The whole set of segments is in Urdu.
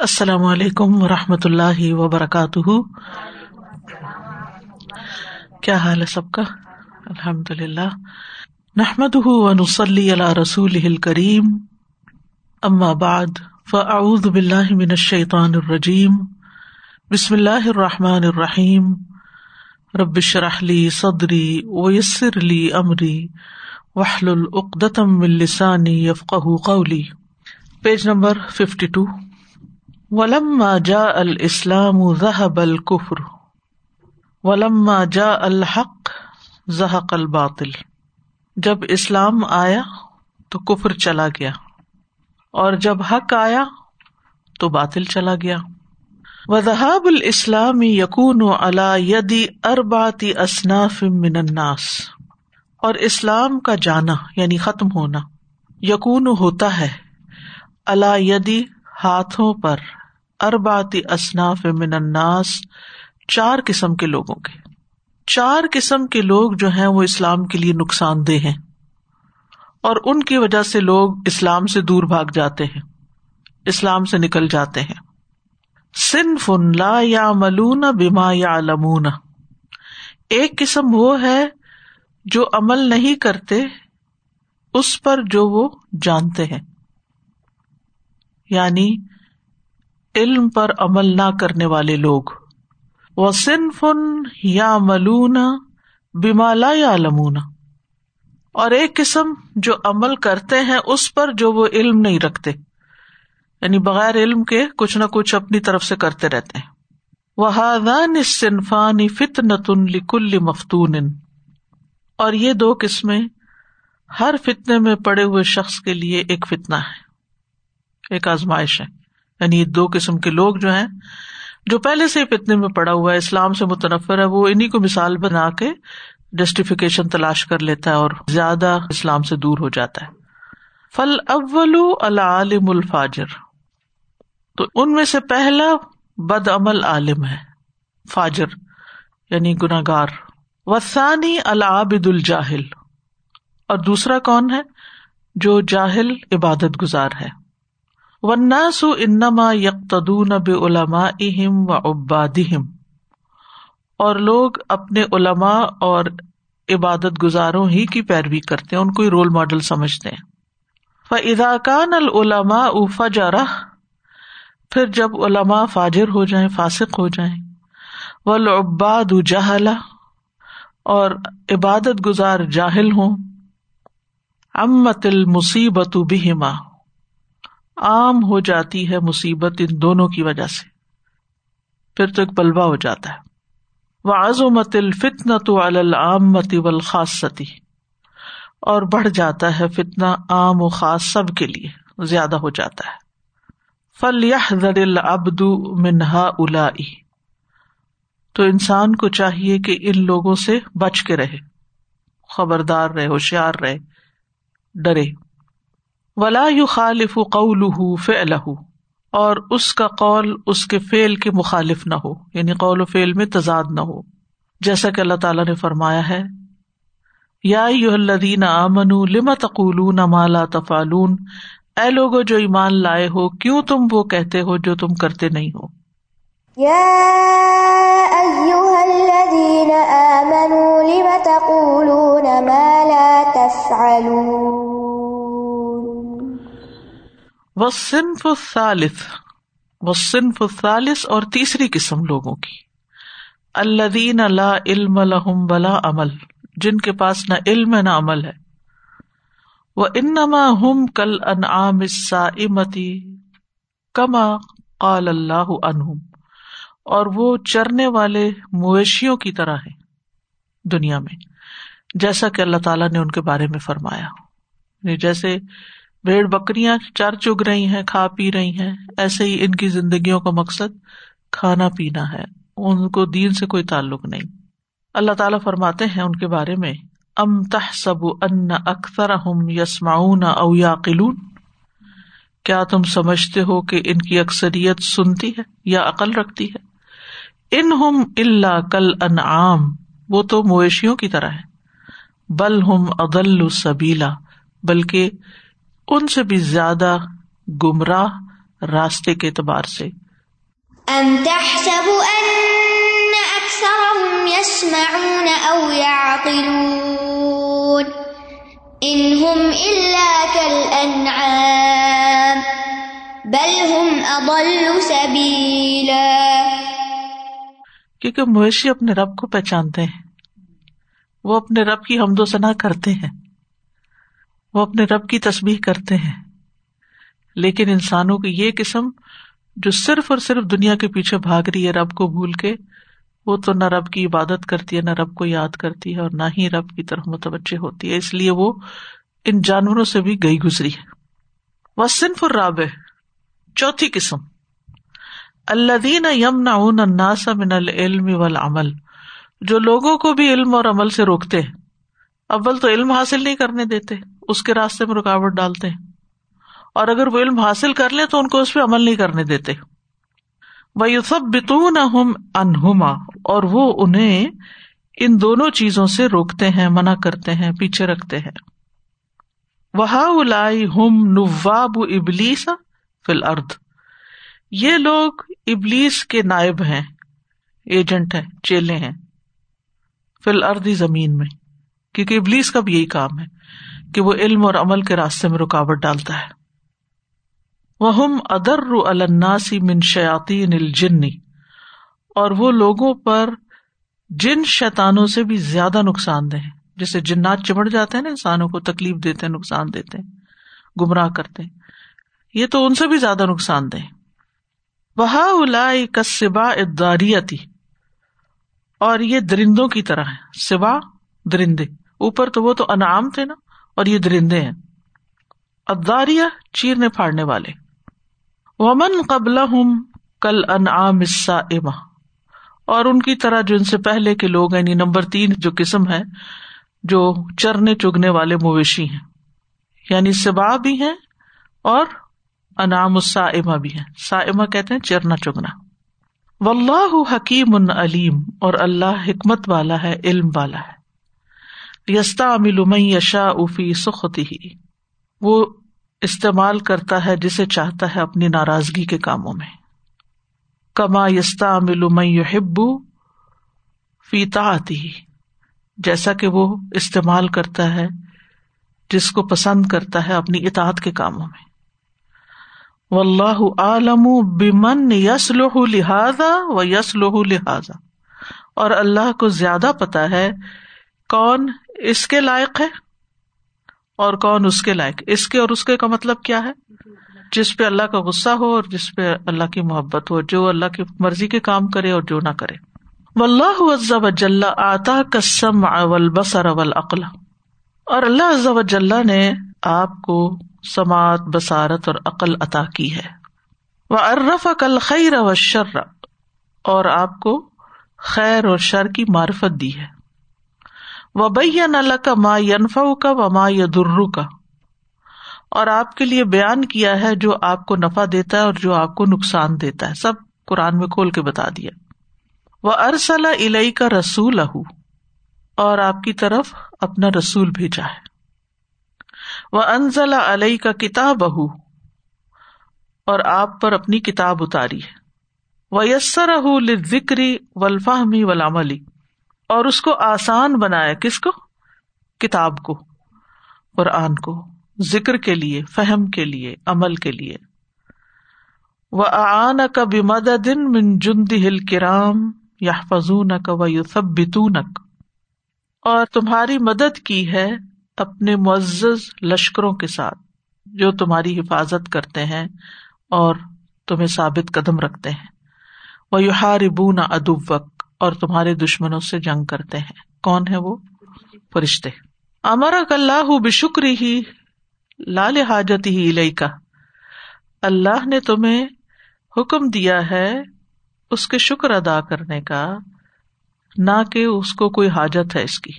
السلام علیکم و رحمۃ اللہ وبرکاتہ۔ کیا حال ہے سب کا؟ الحمد للہ نحمد ونسلی علی رسول کریم اما بعد، فاعوذ باللہ من الشیطان الرجیم۔ بسم اللہ الرحمٰن الرحیم۔ ربش رحلی صدری ویسر علی عمری وحل العقدم السانی یفق قولی۔ پیج نمبر ففٹی ٹو ولما جا الاسلام ذهب الكفر. ولما جا الحق زحق الباطل. جب اسلام آیا تو کفر چلا گیا اور جب حق آیا تو باطل چلا گیا. وذهاب الاسلام یقون على يد اربعۃ اصناف من الناس. اور اسلام کا جانا یعنی ختم ہونا یقون ہوتا ہے اللہ یدی ہاتھوں پر. ارباتی اصناف من الناس، چار قسم کے لوگوں کے۔ چار قسم کے لوگ جو ہیں وہ اسلام کے لیے نقصان دہ ہیں، اور ان کی وجہ سے لوگ اسلام سے دور بھاگ جاتے ہیں، اسلام سے نکل جاتے ہیں۔ سن فن لا یا ملون بیما یا لمون ایک قسم وہ ہے جو عمل نہیں کرتے، اس پر جو وہ جانتے ہیں۔ یعنی علم پر عمل نہ کرنے والے لوگ۔ وہ فن یا ملون بیمالا یا لمون اور ایک قسم جو عمل کرتے ہیں اس پر جو وہ علم نہیں رکھتے۔ یعنی بغیر علم کے کچھ نہ کچھ اپنی طرف سے کرتے رہتے ہیں۔ وہ صنفانی فت نتن لکل مفتون۔ اور یہ دو قسمیں ہر فتنے میں پڑے ہوئے شخص کے لیے ایک فتنا ہے۔ ایک آزمائش ہے۔ یعنی دو قسم کے لوگ جو ہیں، جو پہلے سے فتنے میں پڑا ہوا ہے، اسلام سے متنفر ہے، وہ انہیں کو مثال بنا کے جسٹیفیکیشن تلاش کر لیتا ہے اور زیادہ اسلام سے دور ہو جاتا ہے۔ فل اول العالم الفاجر۔ تو ان میں سے پہلا بد عمل عالم ہے، فاجر یعنی گناگار وسانی العابد الجاہل اور دوسرا کون ہے؟ جو جاہل عبادت گزار ہے۔ وناسو انما یکتدون بے علما اہم و ابادہم اور لوگ اپنے علما اور عبادت گزاروں ہی کی پیروی کرتے ہیں، ان کو ہی رول ماڈل سمجھتے ہیں۔ فضا کان العلما فجرا پھر جب علما فاجر ہو جائیں، فاسق ہو جائیں ولاباد جہلا اور عبادت گزار جاہل ہوں امت المصیبت بہما عام ہو جاتی ہے مصیبت ان دونوں کی وجہ سے۔ پھر تو ایک بلوا ہو جاتا ہے۔ وہ عظمت الفتن تو العامتی والخاصتی اور بڑھ جاتا ہے فتنا عام و خاص سب کے لیے، زیادہ ہو جاتا ہے۔ فل یا ابدو منہا الا تو انسان کو چاہیے کہ ان لوگوں سے بچ کے رہے، خبردار رہے، ہوشیار رہے، ڈرے۔ ولا یو خالف قول فعل اور اس کا قول اس کے فیل کے مخالف نہ ہو یعنی قول و فیل میں تضاد نہ ہو۔ جیسا کہ اللہ تعالیٰ نے فرمایا ہے، یا الدین امن لم تقول مالا تفالون اے لوگ جو ایمان لائے ہو، کیوں تم وہ کہتے ہو جو تم کرتے نہیں ہو؟ لم تقولون ما لا تفعلون۔ وہ صنف الثالث وہ صنف الثالث اور تیسری قسم لوگوں کی۔ الدین اللہ علم الحم بلا عمل، جن کے پاس نہ علم نہ عمل ہے۔ وہ انما ہم کل انعام سائمتی کما قال اللہ عنہم اور وہ چرنے والے مویشیوں کی طرح ہے دنیا میں، جیسا کہ اللہ تعالیٰ نے ان کے بارے میں فرمایا۔ یعنی جیسے بھیڑ بکریاں چر چگ رہی ہیں، کھا پی رہی ہیں۔ ایسے ہی ان کی زندگیوں کا مقصد کھانا پینا ہے۔ ان کو دین سے کوئی تعلق نہیں۔ اللہ تعالیٰ فرماتے ہیں ان کے بارے میں، ام تح سب ان اختر ہم یسماؤن او یا قلون کیا تم سمجھتے ہو کہ ان کی اکثریت سنتی ہے یا عقل رکھتی ہے؟ ان ہم اللہ کل انعام، وہ تو مویشیوں کی طرح ہے بل ہم ادل سبیلا، بلکہ ان سے بھی زیادہ گمراہ راستے کے اعتبار سے۔ أم تحسب أن أكثرهم يسمعون أو يعقلون إن هم إلا كالأنعام بل هم أضل سبيلا کیونکہ مویشی اپنے رب کو پہچانتے ہیں۔ وہ اپنے رب کی حمد و ثنا کرتے ہیں۔ وہ اپنے رب کی تسبیح کرتے ہیں۔ لیکن انسانوں کی یہ قسم جو صرف اور صرف دنیا کے پیچھے بھاگ رہی ہے رب کو بھول کے، وہ تو نہ رب کی عبادت کرتی ہے، نہ رب کو یاد کرتی ہے اور نہ ہی رب کی طرف متوجہ ہوتی ہے۔ اس لیے وہ ان جانوروں سے بھی گئی گزری ہے۔ وہ صنف الراب چوتھی قسم۔ اللہ دین یم ناس من العلم والعمل۔ جو لوگوں کو بھی علم اور عمل سے روکتے ہیں۔ اول تو علم حاصل نہیں کرنے دیتے۔ اس کے راستے میں رکاوٹ ڈالتے ہیں۔ اور اگر وہ علم حاصل کر لیں تو ان کو اس پہ عمل نہیں کرنے دیتے۔ وہ سب بتون انہما اور وہ انہیں ان دونوں چیزوں سے روکتے ہیں، منع کرتے ہیں، پیچھے رکھتے ہیں۔ وہ ہم نواب ابلیس فل ارد یہ لوگ ابلیس کے نائب ہیں، ایجنٹ ہیں، چیلے ہیں۔ فل اردی زمین میں، کیونکہ ابلیس کا بھی یہی کام ہے۔ کہ وہ علم اور عمل کے راستے میں رکاوٹ ڈالتا ہے۔ وہ ہم ادر الناسی من شیاتی الجنی اور وہ لوگوں پر جن شیتانوں سے بھی زیادہ نقصان دہ جیسے جنات چمڑ جاتے ہیں نا، انسانوں کو تکلیف دیتے ہیں، نقصان دیتے ہیں، گمراہ کرتے ہیں۔ یہ تو ان سے بھی زیادہ نقصان دہ وہ کسبا اداریتی اور یہ درندوں کی طرح ہے سوا درندے۔ اوپر تو وہ تو انعام تھے نا۔ اور یہ درندے ہیں۔ اداریا چیرنے پھاڑنے والے۔ ومن قبل کل انعام اما اور ان کی طرح جو ان سے پہلے کے لوگ یعنی نمبر تین جو قسم ہے جو چرنے چگنے والے مویشی ہیں۔ یعنی سبا بھی ہیں اور انعام السائمہ بھی ہے سائمہ کہتے ہیں چرنا چگنا۔ و اللہ حکیم علیم اور اللہ حکمت والا ہے، علم والا ہے۔ یستا امل یشا افی سختی ہی وہ استعمال کرتا ہے جسے چاہتا ہے اپنی ناراضگی کے کاموں میں۔ کما یستا امل یحبو فیتا آتی ہی جیسا کہ وہ استعمال کرتا ہے جس کو پسند کرتا ہے اپنی اطاعت کے کاموں میں۔ و اللہ عالم بمن یس لوہ و یس لوہ لہٰذا۔ اور اللہ کو زیادہ پتا ہے کون اس کے لائق ہے اور کون اس کے لائق؟ اس کے اور اس کے کا مطلب کیا ہے؟ جس پہ اللہ کا غصہ ہو اور جس پہ اللہ کی محبت ہو، جو اللہ کی مرضی کے کام کرے اور جو نہ کرے۔ و اللہ عز و جل آتا کسم اول بسر اول اقلا اور اللہ عز و جل نے آپ کو سماعت بسارت اور عقل عطا کی ہے۔ وہ ارف کل خیر و شر اور آپ کو خیر اور شر کی معرفت دی ہے۔ وہ بین اللہ کا ما ینفا کا و ما یدرو کا اور آپ کے لیے بیان کیا ہے جو آپ کو نفع دیتا ہے اور جو آپ کو نقصان دیتا ہے۔ سب قرآن میں کھول کے بتا دیا۔ وہ ارسلہ الئی کا رسول اور آپ کی طرف اپنا رسول بھیجا ہے۔ وہ انزلہ علیہ کا کتاب اور آپ پر اپنی کتاب اتاری ہے۔ وہ یسر ذکری ولفاہمی ولاملی اور اس کو آسان بنایا کس کو؟ کتاب کو، قرآن کو، ذکر کے لیے، فہم کے لیے، عمل کے لیے۔ وہ آن کا بمد دن من جند ہل کرام یا فضون کا و یوسب اور تمہاری مدد کی ہے اپنے معزز لشکروں کے ساتھ جو تمہاری حفاظت کرتے ہیں اور تمہیں ثابت قدم رکھتے ہیں۔ وہ یو ہاربون ادوک اور تمہارے دشمنوں سے جنگ کرتے ہیں۔ کون ہے وہ؟ فرشتے۔ امر اللہ بشکری ہی لال حاجت ہی لئی کا اللہ نے تمہیں حکم دیا ہے اس کے شکر ادا کرنے کا، نہ کہ اس کو کوئی حاجت ہے اس کی۔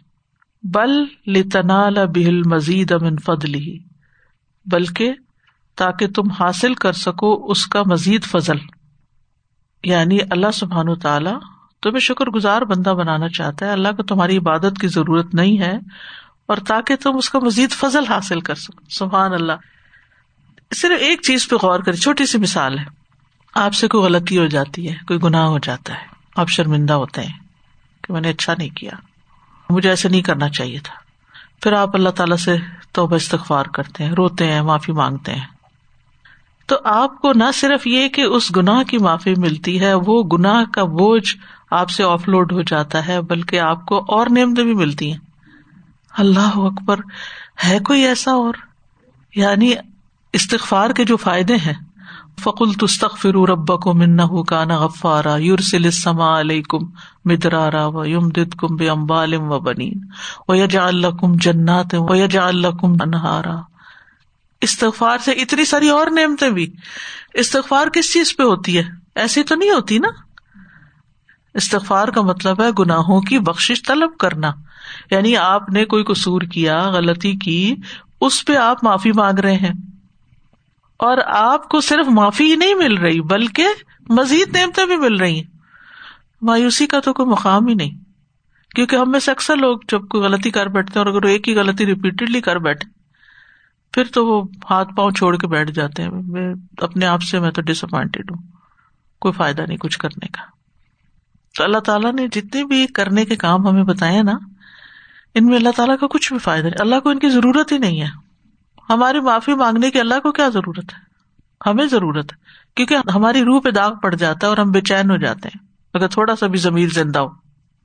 بل لتنا بہل مزید امن فضلی بلکہ تاکہ تم حاصل کر سکو اس کا مزید فضل۔ یعنی اللہ سبحان تعالیٰ تمہیں شکر گزار بندہ بنانا چاہتا ہے۔ اللہ کو تمہاری عبادت کی ضرورت نہیں ہے اور تاکہ تم اس کا مزید فضل حاصل کر سکو۔ سبحان اللہ۔ صرف ایک چیز پہ غور کرے چھوٹی سی مثال ہے۔ آپ سے کوئی غلطی ہو جاتی ہے، کوئی گناہ ہو جاتا ہے۔ آپ شرمندہ ہوتے ہیں کہ میں نے اچھا نہیں کیا۔ مجھے ایسا نہیں کرنا چاہیے تھا۔ پھر آپ اللہ تعالیٰ سے توبہ استغفار کرتے ہیں، روتے ہیں، معافی مانگتے ہیں۔ تو آپ کو نہ صرف یہ کہ اس گناہ کی معافی ملتی ہے، وہ گناہ کا بوجھ آپ سے آف لوڈ ہو جاتا ہے، بلکہ آپ کو اور نعمتیں بھی ملتی ہیں۔ اللہ اکبر، ہے کوئی ایسا اور؟ یعنی استغفار کے جو فائدے ہیں۔ فقل تستخر رب کو منا غفارا۔ یورسل سما علیکم مدرارا و یم دد کم بے و بنین و یجا اللہ کم جنات و یجا اللہ کم انہارا استغفار سے اتنی ساری اور نعمتیں بھی۔ استغفار کس چیز پہ ہوتی ہے؟ ایسی تو نہیں ہوتی نا؟ استغفار کا مطلب ہے گناہوں کی بخش طلب کرنا۔ یعنی آپ نے کوئی قصور کیا، غلطی کی، اس پہ آپ معافی مانگ رہے ہیں۔ اور آپ کو صرف معافی ہی نہیں مل رہی، بلکہ مزید نعمتیں بھی مل رہی ہیں۔ مایوسی کا تو کوئی مقام ہی نہیں، کیونکہ ہم میں سے اکثر لوگ جب کوئی غلطی کر بیٹھتے ہیں اور اگر ایک ہی غلطی ریپیٹڈلی کر بیٹھے، پھر تو وہ ہاتھ پاؤں چھوڑ کے بیٹھ جاتے ہیں۔ میں اپنے آپ سے میں تو ڈس اپوائنٹڈ ہوں، کوئی فائدہ نہیں کچھ کرنے کا۔ تو اللہ تعالیٰ نے جتنے بھی کرنے کے کام ہمیں بتایا نا، ان میں اللہ تعالیٰ کا کچھ بھی فائدہ نہیں۔ اللہ کو ان کی ضرورت ہی نہیں ہے۔ ہماری معافی مانگنے کی اللہ کو کیا ضرورت ہے؟ ہمیں ضرورت ہے۔ کیونکہ ہماری روح پہ داغ پڑ جاتا ہے اور ہم بے چین ہو جاتے ہیں۔ اگر تھوڑا سا بھی زمین زندہ ہو،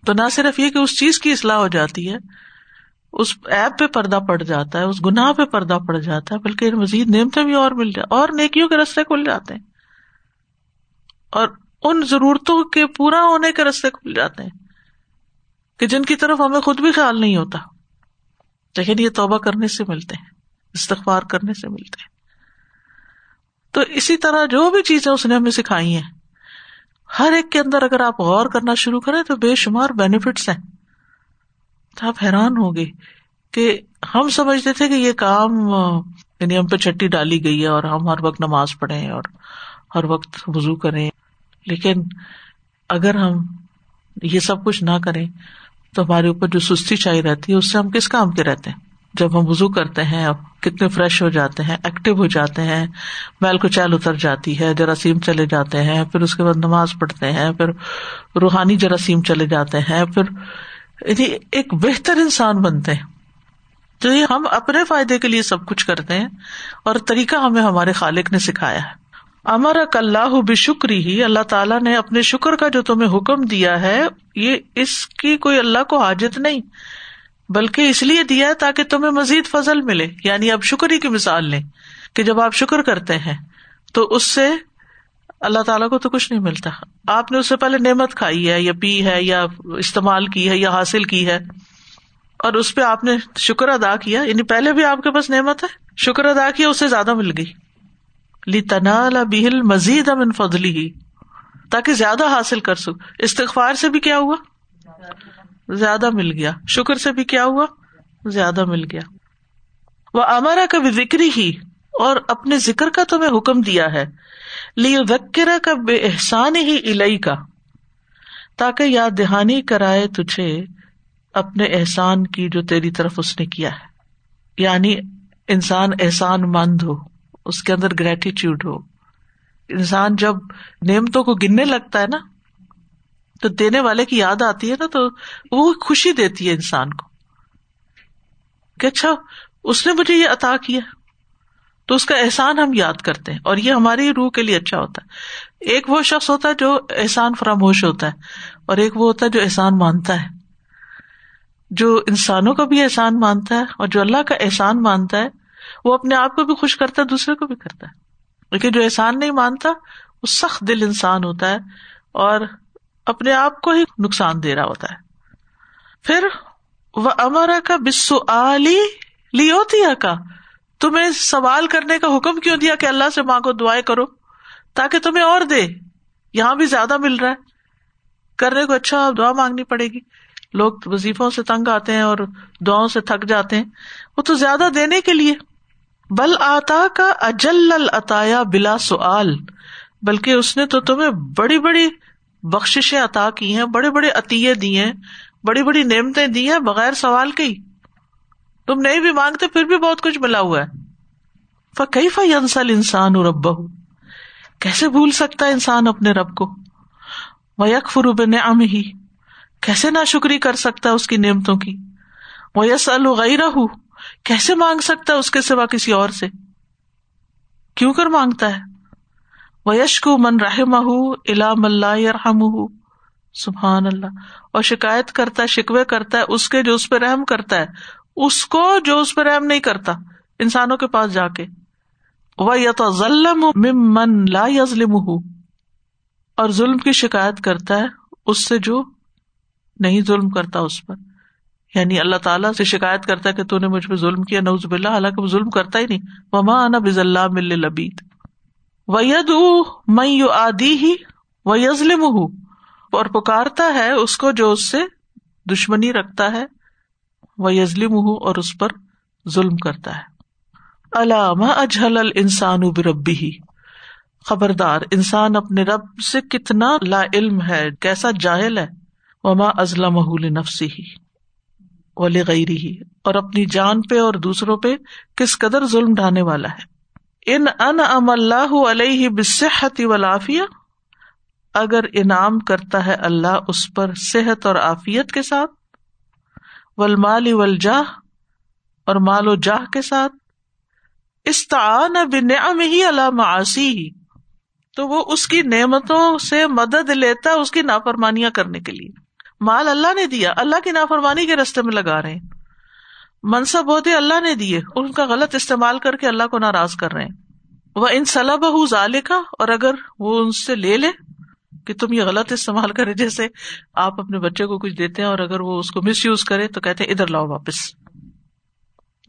تو نہ صرف یہ کہ اس چیز کی اصلاح ہو جاتی ہے، اس ایپ پہ پردہ پڑ جاتا ہے، اس گناہ پہ پردہ پڑ جاتا ہے، بلکہ مزید نعمتیں بھی اور مل جائے اور نیکیوں کے رستے کھل جاتے ہیں۔ اور ان ضرورتوں کے پورا ہونے کے رستے کھل جاتے ہیں کہ جن کی طرف ہمیں خود بھی خیال نہیں ہوتا۔ لیکن یہ توبہ کرنے سے ملتے ہیں، استغفار کرنے سے ملتے ہیں۔ تو اسی طرح جو بھی چیزیں اس نے ہمیں سکھائی ہیں، ہر ایک کے اندر اگر آپ غور کرنا شروع کریں تو بے شمار بینیفٹس ہیں۔ تو آپ حیران ہوگے کہ ہم سمجھتے تھے کہ یہ کام یعنی ہم پہ چٹی ڈالی گئی ہے اور ہم ہر وقت نماز پڑھیں اور ہر وقت وزو کریں۔ لیکن اگر ہم یہ سب کچھ نہ کریں تو ہمارے اوپر جو سستی چاہیے رہتی ہے، اس سے ہم کس کام کے رہتے ہیں؟ جب ہم وزو کرتے ہیں کتنے فریش ہو جاتے ہیں، ایکٹیو ہو جاتے ہیں، میل کو چیل اتر جاتی ہے، جراثیم چلے جاتے ہیں، پھر اس کے بعد نماز پڑھتے ہیں، پھر روحانی جراثیم چلے جاتے ہیں، پھر یعنی ایک بہتر انسان بنتے ہیں۔ تو یہ ہم اپنے فائدے کے لیے سب کچھ کرتے ہیں اور طریقہ ہمیں ہمارے خالق نے سکھایا ہے۔ امر اللہ بے شکری ہی اللہ تعالیٰ نے اپنے شکر کا جو تمہیں حکم دیا ہے، یہ اس کی کوئی اللہ کو حاجت نہیں، بلکہ اس لیے دیا ہے تاکہ تمہیں مزید فضل ملے۔ یعنی اب شکر ہی کی مثال لیں کہ جب آپ شکر کرتے ہیں، تو اس سے اللہ تعالیٰ کو تو کچھ نہیں ملتا۔ آپ نے اس سے پہلے نعمت کھائی ہے، یا پی ہے، یا استعمال کی ہے، یا حاصل کی ہے، اور اس پہ آپ نے شکر ادا کیا یعنی پہلے بھی آپ کے پاس نعمت ہے، شکر ادا کیا اس سے زیادہ مل گئی۔ لی تنا بہل مزید امن فضلی ہی تاکہ زیادہ حاصل کر سک استغفار سے بھی کیا ہوا؟ زیادہ مل گیا۔ شکر سے بھی کیا ہوا؟ زیادہ مل گیا۔ وہ امارا کا بھی ذکری ہی اور اپنے ذکر کا تمہیں حکم دیا ہے۔ لی وکرا کا بے احسان ہی الئی کا تاکہ یاد دہانی کرائے تجھے اپنے احسان کی جو تیری طرف اس نے کیا ہے۔ یعنی انسان احسان مند ہو۔ اس کے اندر گریٹیچیوڈ ہو۔ انسان جب نعمتوں کو گننے لگتا ہے نا، تو دینے والے کی یاد آتی ہے نا، تو وہ خوشی دیتی ہے انسان کو۔ کہ اچھا اس نے مجھے یہ عطا کیا۔ تو اس کا احسان ہم یاد کرتے ہیں، اور یہ ہماری روح کے لیے اچھا ہوتا ہے۔ ایک وہ شخص ہوتا ہے جو احسان فراموش ہوتا ہے، اور ایک وہ ہوتا ہے جو احسان مانتا ہے۔ جو انسانوں کا بھی احسان مانتا ہے، اور جو اللہ کا احسان مانتا ہے وہ اپنے آپ کو بھی خوش کرتا ہے، دوسرے کو بھی کرتا ہے۔ لیکن جو احسان نہیں مانتا، وہ سخت دل انسان ہوتا ہے اور اپنے آپ کو ہی نقصان دے رہا ہوتا ہے۔ پھر وہ امرا کا بسو علی لیوتیا کا تمہیں سوال کرنے کا حکم کیوں دیا کہ اللہ سے ماں کو دعائیں کرو؟ تاکہ تمہیں اور دے۔ یہاں بھی زیادہ مل رہا ہے۔ کرنے کو اچھا دعا مانگنی پڑے گی۔ لوگ وظیفوں سے تنگ آتے ہیں اور دعاؤں سے تھک جاتے ہیں۔ وہ تو زیادہ دینے کے لیے۔ بل آتا کا اجل الطایا بلا سعال بلکہ اس نے تو تمہیں بڑی بڑی بخشیں عطا کی ہیں، بڑے بڑے عطیے دیے بڑی بڑی نعمتیں دی ہیں بغیر سوال کی تم نہیں بھی مانگتے، پھر بھی بہت کچھ ملا ہوا ہے۔ فقی فنسل انسان رب کیسے بھول سکتا ہے انسان اپنے رب کو؟ وہ یک فروب نعم ہی کیسے نا شکری کر سکتا ہے اس کی نعمتوں کی؟ وہ یس الغیرہ کیسے مانگ سکتا ہے اس کے سوا کسی اور سے؟ کیوں کر مانگتا ہے؟ وہ کو من رحم الا اللہ رحم سبحان اللہ اور شکایت کرتا ہے، شکوے کرتا ہے، اس کے جو اس پہ رحم کرتا ہے، اس کو جو اس پہ رحم نہیں کرتا، انسانوں کے پاس جا کے۔ وہ یا تو ظلم من لا یزلم اور ظلم کی شکایت کرتا ہے، اس سے جو نہیں ظلم کرتا، اس پر۔ یعنی اللہ تعالیٰ سے شکایت کرتا ہے کہ تو نے مجھ پہ ظلم کیا نوز بلّہ حالانکہ وہ ظلم کرتا ہی نہیں۔ وما انا بز اللہ مل لبید وید میں آدی ہی وہ یزلم اور پکارتا ہے اس کو جو اس سے دشمنی رکھتا ہے۔ وہ یزلم ہوں اور اس پر ظلم کرتا ہے۔ علامہ اجہل الانسان بربی ہی خبردار، انسان اپنے رب سے کتنا لا علم ہے، کیسا جاہل ہے۔ وما ازلم نفسی ہی ولی غیری ہی اور اپنی جان پہ اور دوسروں پہ کس قدر ظلم ڈھانے والا ہے۔ ان ان ام اللہ علیہ بصحت والعافیہ، اگر انعام کرتا ہے اللہ اس پر صحت اور عافیت کے ساتھ ولمال والجاہ اور مال و جاہ کے ساتھ، استعان بنعم ہی اللہ معاشی ہی تو وہ اس کی نعمتوں سے مدد لیتا ہے، اس کی نافرمانیاں کرنے کے لیے۔ مال اللہ نے دیا، اللہ کی نافرمانی کے رستے میں لگا رہے ہیں۔ منصب ہوتے اللہ نے دیے، ان کا غلط استعمال کر کے اللہ کو ناراض کر رہے ہیں۔ وہ ان صلاح بہ ظال کا اور اگر وہ ان سے لے لے کہ تم یہ غلط استعمال کرے، جیسے آپ اپنے بچے کو کچھ دیتے ہیں اور اگر وہ اس کو مس یوز کرے تو کہتے ادھر لاؤ واپس۔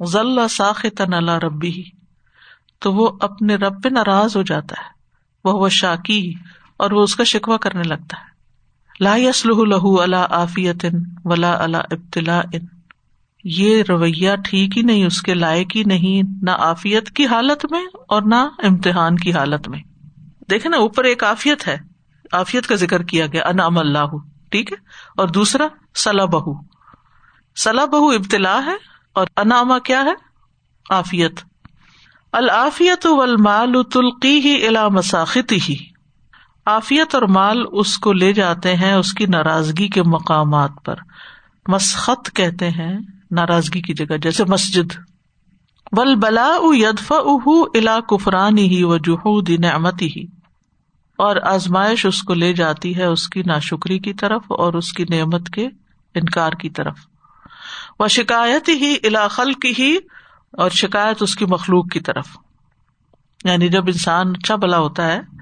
ذلہ ساخ تن اللہ ربی ہی تو وہ اپنے رب پہ ناراض ہو جاتا ہے۔ وہ شاکی اور وہ اس کا شکوا کرنے لگتا ہے۔ لا یسلح لہو اللہ عافیت ولا اللہ ابتلا ان یہ رویہ ٹھیک ہی نہیں، اس کے لائق ہی نہیں، نہ آفیت کی حالت میں اور نہ امتحان کی حالت میں۔ دیکھے نا، اوپر ایک آفیت ہے۔ آفیت کا ذکر کیا گیا انعام اللہ، ٹھیک ہے؟ اور دوسرا سلا بہو سلا بہو ابتلا ہے اور انعامہ کیا ہے؟ آفیت۔ العافیت والمال تلقی ہی الا مساخت ہی آفیت اور مال اس کو لے جاتے ہیں اس کی ناراضگی کے مقامات پر۔ مسخط کہتے ہیں ناراضگی کی جگہ، جیسے مسجد۔ ول بلا یدف الا کفرانی ہی و جہود نعمتی ہی اور آزمائش اس کو لے جاتی ہے اس کی ناشکری کی طرف اور اس کی نعمت کے انکار کی طرف۔ وہ شکایت ہی الاخل کی ہی اور شکایت اس کی مخلوق کی طرف۔ یعنی جب انسان اچھا بلا ہوتا ہے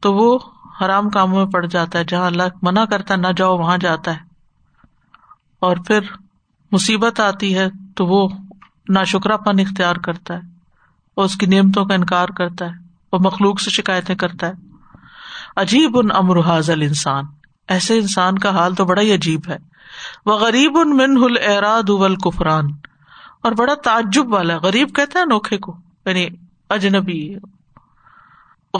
تو وہ حرام کاموں میں پڑ جاتا ہے، جہاں اللہ منع کرتا ہے، نہ جاؤ، وہاں جاتا ہے۔ اور پھر مصیبت آتی ہے تو وہ نا شکرا پن اختیار کرتا ہے اور اس کی نعمتوں کا انکار کرتا ہے اور مخلوق سے شکایتیں کرتا ہے۔ عجیب ان امر حاضل انسان ایسے انسان کا حال تو بڑا ہی عجیب ہے۔ وہ غریب ان من ہل اراد اول کفران اور بڑا تعجب والا، غریب کہتا ہے نوکھے کو یعنی اجنبی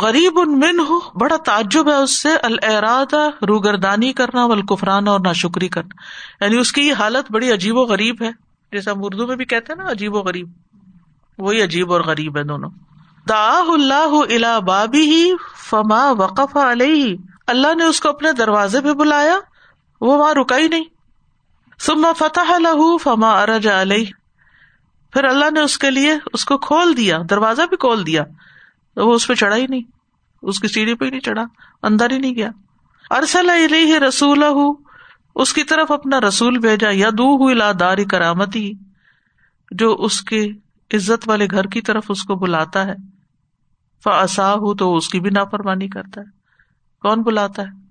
غریب ان من ہو، بڑا تعجب ہے اس سے الراد روگردانی کرنا ولکفران اور ناشکری کرنا۔ یعنی اس کی یہ حالت بڑی عجیب و غریب ہے۔ جیسے ہم اردو میں بھی کہتے ہیں نا، عجیب و غریب۔ وہی عجیب اور غریب ہے دونوں۔ دا اللہ الا بابی ہی فما وقف علیہ۔ اللہ نے اس کو اپنے دروازے پہ بلایا، وہ وہاں رکا ہی نہیں۔ سما فتح لہ فما ارج علیہ۔ پھر اللہ نے اس کے لیے اس کو کھول دیا، دروازہ بھی کھول دیا۔ وہ اس پہ چڑھا ہی نہیں۔ اس کی سیڑھی پہ ہی نہیں چڑھا، اندر ہی نہیں گیا۔ ارسل رسول اس کی طرف اپنا رسول بھیجا یا دو داری کرامتی، جو اس کے عزت والے گھر کی طرف اس کو بلاتا ہے۔ فسا ہوں تو اس کی بھی نافرمانی کرتا ہے۔ کون بلاتا ہے؟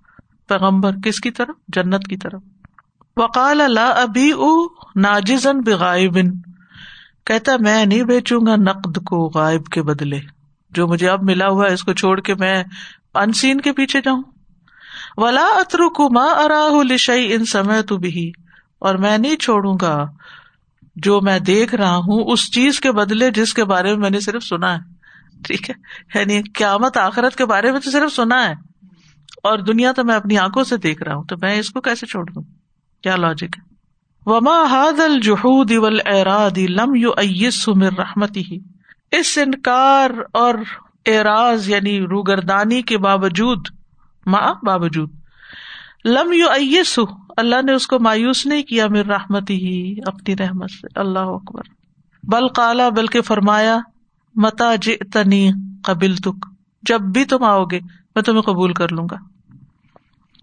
پیغمبر کس کی طرف؟ جنت کی طرف۔ وقال اللہ ابھی او ناجزن بغائبن کہتا میں نہیں بیچوں گا نقد کو غائب کے بدلے۔ جو مجھے اب ملا ہوا ہے، اس کو چھوڑ کے میں انسین کے پیچھے جاؤں۔ ولا اترو کو ماں اراہ لشئی ان سمے تو بھی اور میں نہیں چھوڑوں گا جو میں دیکھ رہا ہوں، اس چیز کے بدلے جس کے بارے میں میں نے صرف سنا ہے۔ ٹھیک ہے؟ یعنی قیامت آخرت کے بارے میں تو صرف سنا ہے۔ اور دنیا تو میں اپنی آنکھوں سے دیکھ رہا ہوں، تو میں اس کو کیسے چھوڑ دوں؟ کیا لاجک ہے؟ وما حاد الجہود اراد لم یو ایس رحمتی ہی اس انکار اور اعراض یعنی روگردانی کے باوجود، ماں، باوجود، لم یو ایس اللہ نے اس کو مایوس نہیں کیا میر رحمت ہی اپنی رحمت سے، اللہ اکبر۔ بل کالا بلکہ فرمایا، متا جنی قبل تک جب بھی تم آؤ گے، میں تمہیں قبول کر لوں گا۔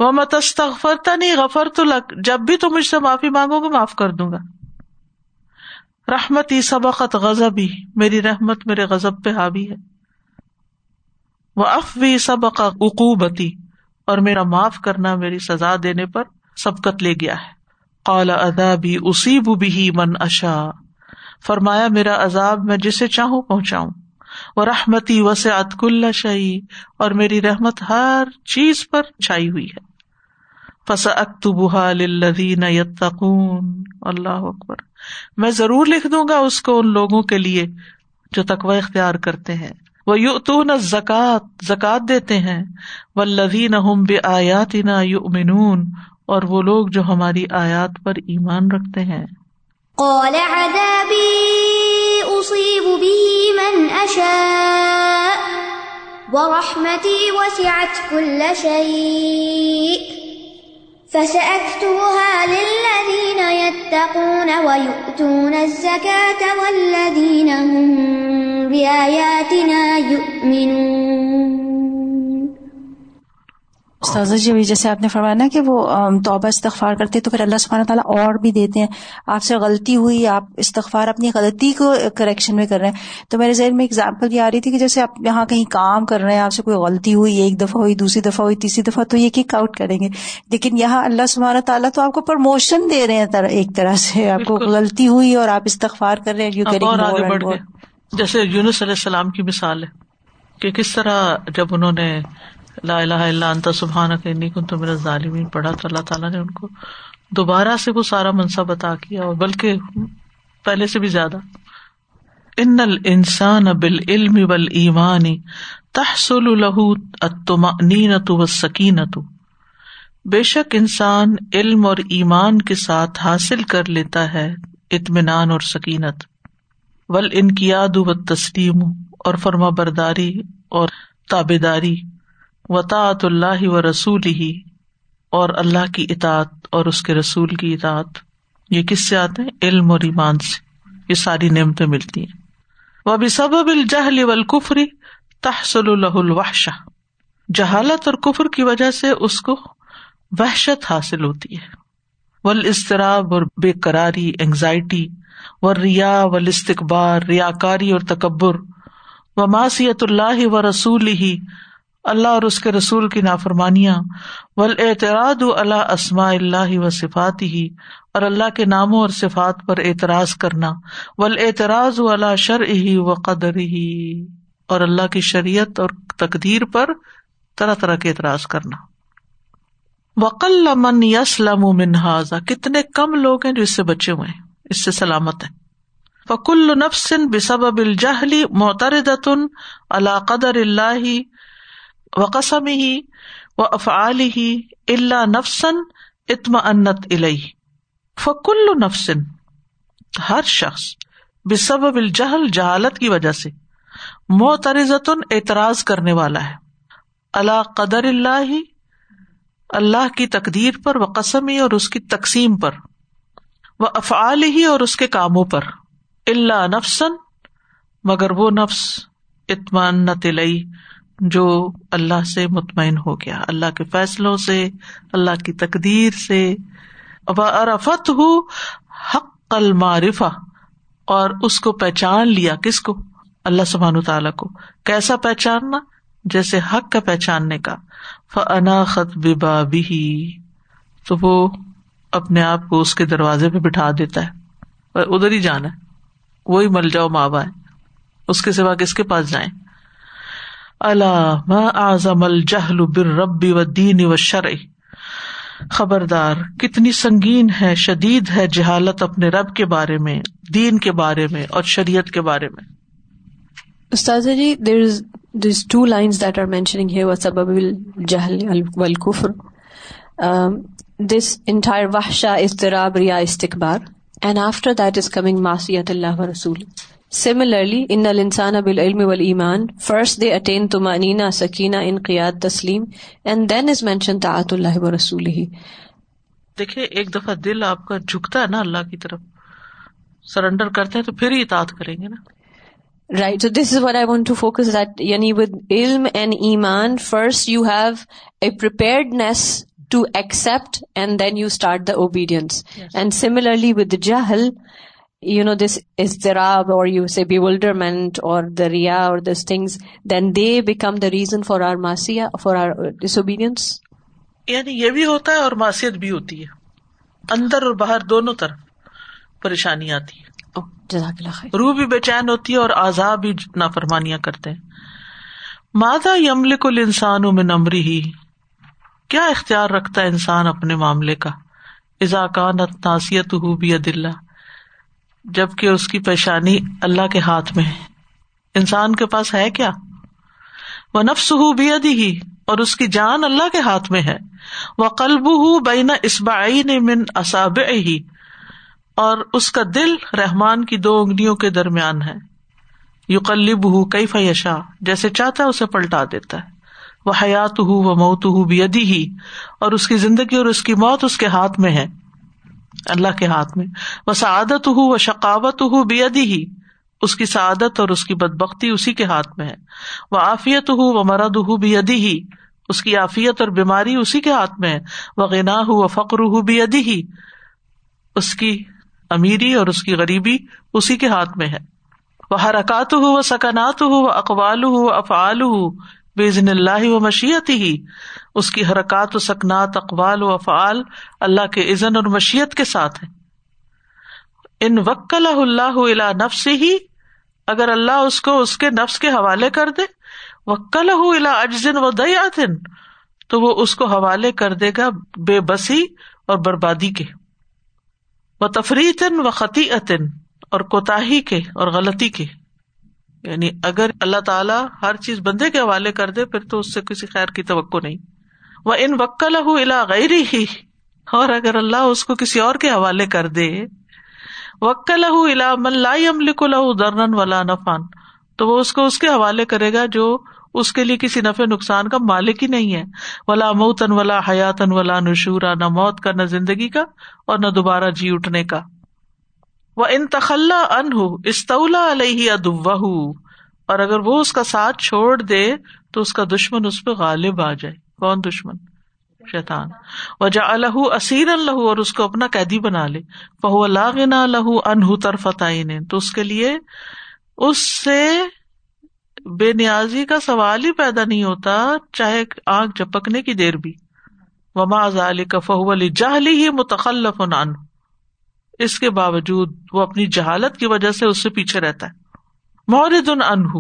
وہ متستغفر تنی غفر تو لگ جب بھی تم مجھ سے معافی مانگو گے، معاف کر دوں گا۔ رحمت ہی سبقت غزب ہی میری رحمت میرے غزب پہ حاوی ہے۔ وہ افوی سبق عقوبتی، اور میرا معاف کرنا میری سزا دینے پر سبقت لے گیا ہے۔ قال ادا بھی اسی بھی من اشا فرمایا میرا عذاب میں جسے چاہوں پہنچاؤں۔ وہ رحمتی وس اتک اللہ شاہی اور میری رحمت ہر چیز پر چھائی ہوئی ہے۔ فس اکتبہ للذین یتقون۔ اللہ اکبر۔ میں ضرور لکھ دوں گا اس کو ان لوگوں کے لیے جو تقوی اختیار کرتے ہیں۔ وہ یو تو نہ زکات زکات دیتے ہیں۔ وہ لذین ہم بے آیات نہ یؤمنون۔ اور وہ لوگ جو ہماری آیات پر ایمان رکھتے ہیں۔ قال عذابي أصيب به من أشاء۔ ورحمتي وسعت كل شيء۔ فسأكتبها للذين يتقون ويؤتون الزكاة والذين هم بآياتنا يؤمنون. استاذہ جی جیسے آپ نے فرمایا نا کہ وہ توبہ استغفار کرتے تو پھر اللہ سبحانہ تعالیٰ اور بھی دیتے ہیں۔ آپ سے غلطی ہوئی آپ استغفار اپنی غلطی کو کریکشن میں کر رہے ہیں۔ تو میرے ذہن میں اگزامپل یہ آ رہی تھی کہ جیسے آپ یہاں کہیں کام کر رہے ہیں آپ سے کوئی غلطی ہوئی ایک دفعہ ہوئی دوسری دفعہ ہوئی تیسری دفعہ تو یہ کک آؤٹ کریں گے؟ لیکن یہاں اللہ سبحانہ تعالیٰ تو آپ کو پرموشن دے رہے ہیں ایک طرح سے۔ آپ کو غلطی ہوئی اور آپ استغفار کر رہے ہیں جیسے یونس علیہ السلام کی مثال ہے کہ کس طرح جب انہوں نے لا الہ الا انت، سبحانک انی کنت من الظالمین۔ پڑھا تو اللہ تعالیٰ نے ان کو دوبارہ سے وہ سارا منصب عطا کیا، اور بلکہ پہلے سے بھی زیادہ۔ ان الانسان بالعلم والایمان تحصل له الطمأنینۃ والسکینۃ۔ بے شک انسان علم اور ایمان کے ساتھ حاصل کر لیتا ہے اطمینان اور سکینت۔ ول انقیاد و تسلیم اور فرما برداری اور تابے داری۔ وطاط اللہ و رسول ہی اور اللہ کی اطاط اور اس کے رسول کی اطاط یہ کس سے آتے ہیں؟ علم اور ایمان سے۔ یہ ساری نعمتیں ملتی ہیں۔ وہ بھی سب الجہل والکفری تحصل الہ الوحشہ۔ جہالت اور کفر کی وجہ سے اس کو وحشت حاصل ہوتی ہے۔ ول اضطراب اور بے قراری اینگزائٹی و ریا ول استقبار ریا کاری اور تکبر۔ و ماسیت اللہ و رسول ہی اللہ اور اس کے رسول کی نافرمانیاں ول اعتراض اللہ اسماء اللہ و صفات ہی اور اللہ کے ناموں اور صفات پر اعتراض کرنا ول اعتراض اللہ شر ہی و قدر ہی اور اللہ کی شریعت اور تقدیر پر طرح طرح کے اعتراض کرنا۔ وقل من یسلم منہاظا کتنے کم لوگ ہیں جو اس سے بچے ہوئے ہیں، اس سے سلامت ہیں۔ فکل نفسن بسب الجہلی معترد اللہ قدر اللہ و قسم ہی و افعال ہی اللہ نفسن اتم انت علیہ فکل نفسن ہر شخص بسب الجہل، جہالت کی وجہ سے معترزتن اعتراض کرنے والا ہے. اللہ قدر اللہ اللہ کی تقدیر پر و اور اس کی تقسیم پر وہ افعال ہی اور اس کے کاموں پر. اللہ نفسن مگر وہ نفس اطمان تلئی جو اللہ سے مطمئن ہو گیا، اللہ کے فیصلوں سے، اللہ کی تقدیر سے۔ ارفت ہو حق المعرفہ اور اس کو پہچان لیا کس کو؟ اللہ سبحان تعالیٰ کو۔ کیسا پہچاننا؟ جیسے حق کا پہچاننے کا۔ فنا خط ببا بھی تو وہ اپنے آپ کو اس کے دروازے پہ بٹھا دیتا ہے۔ ادھر ہی جانا ہے، وہی مل جاؤ ماں با اس کے سوا کس کے پاس جائیں؟ اللہ اعظم الجہل بر ربی و دین و شرع خبردار، کتنی سنگین ہے، شدید ہے جہالت اپنے رب کے بارے میں، دین کے بارے میں اور شریعت کے بارے میں۔ استاذ ji there is this two lines that are mentioning here سبب الجہل والکفر دس انٹائر وحشا اضطراب، ریا استقبار and after that is coming ماسیت اللہ و رسول۔ سملرلی ان السان اب العلم و ایمان فرسٹ دے اٹین تو مانینا سکینہ ان قیاد تسلیم اینڈ دین از مینشن تعت اللہ و رسول ہی دیکھیے ایک دفعہ دل آپ کا جھکتا ہے نا اللہ کی طرف سرنڈر کرتے ہیں تو پھر ہی اطاعت کریں گے نا۔ Right so this is what I want to focus that یعنی ود علم اینڈ ایمان first you have a preparedness to accept and then you start the obedience and similarly with Jahl the jahl, this istirab or you say bewilderment or the riya or these things, then they become the reason for our masiyah, for our disobedience. یعنی یہ بھی ہوتا ہے اور معصیت بھی ہوتی ہے اندر اور باہر دونوں طرف پریشانی آتی ہے Oh, jazakallah khair. روح بھی بے چین ہوتی ہے اور آزاد بھی نافرمانیاں کرتے ہیں مادہ یمل کل انسان میں نمری ہی کیا اختیار رکھتا ہے انسان اپنے معاملے کا اضاکانت ناسیت ہو بھی عدلہ جبکہ اس کی پیشانی اللہ کے ہاتھ میں ہے۔ انسان کے پاس ہے کیا؟ وہ نفس ہو بھی ہی اور اس کی جان اللہ کے ہاتھ میں ہے۔ وہ قلب ہو بین اسبائی نے من اصاب ہی اور اس کا دل رحمان کی دو انگلیوں کے درمیان ہے۔ یو قلب ہُو کئی فیشا جیسے چاہتا ہے اسے پلٹا دیتا ہے۔ وہ حیات ہو وہ موت ہو بھی ادی ہی اور اس کی زندگی اور اس کی موت اس کے ہاتھ میں ہے۔ اللہ کے ہاتھ میں۔ وہ سعادت ہو وہ شقاوت ہو بھی ادی ہی اس کی سعادت اور اس کی بد بختی اسی کے ہاتھ میں ہے۔ وہ آفیت ہو وہ مرد ہو بھی ادی ہی اس کی آفیت اور بیماری اسی کے ہاتھ میں ہے۔ وہ غنا ہو وہ فخر ہو بھی ادی ہی اس کی امیری اور اس کی غریبی اسی کے ہاتھ میں ہے۔ وہ حرکات ہو وہ سکنات ہو وہ اقوال ہو افعال ہو بزن اللہ و مشیت ہی۔ اس کی حرکات و سکنات، اقوال و افعال اللہ کے عزن اور مشیت کے ساتھ ہے ان وکل اللہ الا نفس ہی اگر اللہ اس کو اس کے نفس کے حوالے کر دے وکل الا اجزن و دیاتن تو وہ اس کو حوالے کر دے گا بے بسی اور بربادی کے۔ وہ تفریح و خطی اور کوتاہی کے اور غلطی کے۔ یعنی اگر اللہ تعالیٰ ہر چیز بندے کے حوالے کر دے، پھر تو اس سے کسی خیر کی توقع نہیں۔ وہ ان وکل الا غیر ہی اور اگر اللہ اس کو کسی اور کے حوالے کر دے وکل الا من لا درن ولا نفان تو وہ اس کو اس کے حوالے کرے گا جو اس کے لیے کسی نفع نقصان کا مالک ہی نہیں ہے۔ ولا موتن ولا حیاتن ولا نشورا، نہ موت کا، نہ زندگی کا، اور نہ دوبارہ جی اٹھنے کا۔ وہ ان تخلا ان استولا علیہ ادوا اور اگر وہ اس کا ساتھ چھوڑ دے تو اس کا دشمن اس پہ غالب آ جائے۔ کون دشمن؟ شیطان۔ وجا الح اسیر اللہ اور اس کو اپنا قیدی بنا لے۔ فہو اللہ لہو انہ ترفتعین تو اس کے لیے اس سے بے نیازی کا سوال ہی پیدا نہیں ہوتا، چاہے آنکھ جپکنے کی دیر بھی۔ وما ذالک کا فہو علی جہلی ہی متخلف عنہ اس کے باوجود وہ اپنی جہالت کی وجہ سے اس سے پیچھے رہتا ہے۔ مورد انہ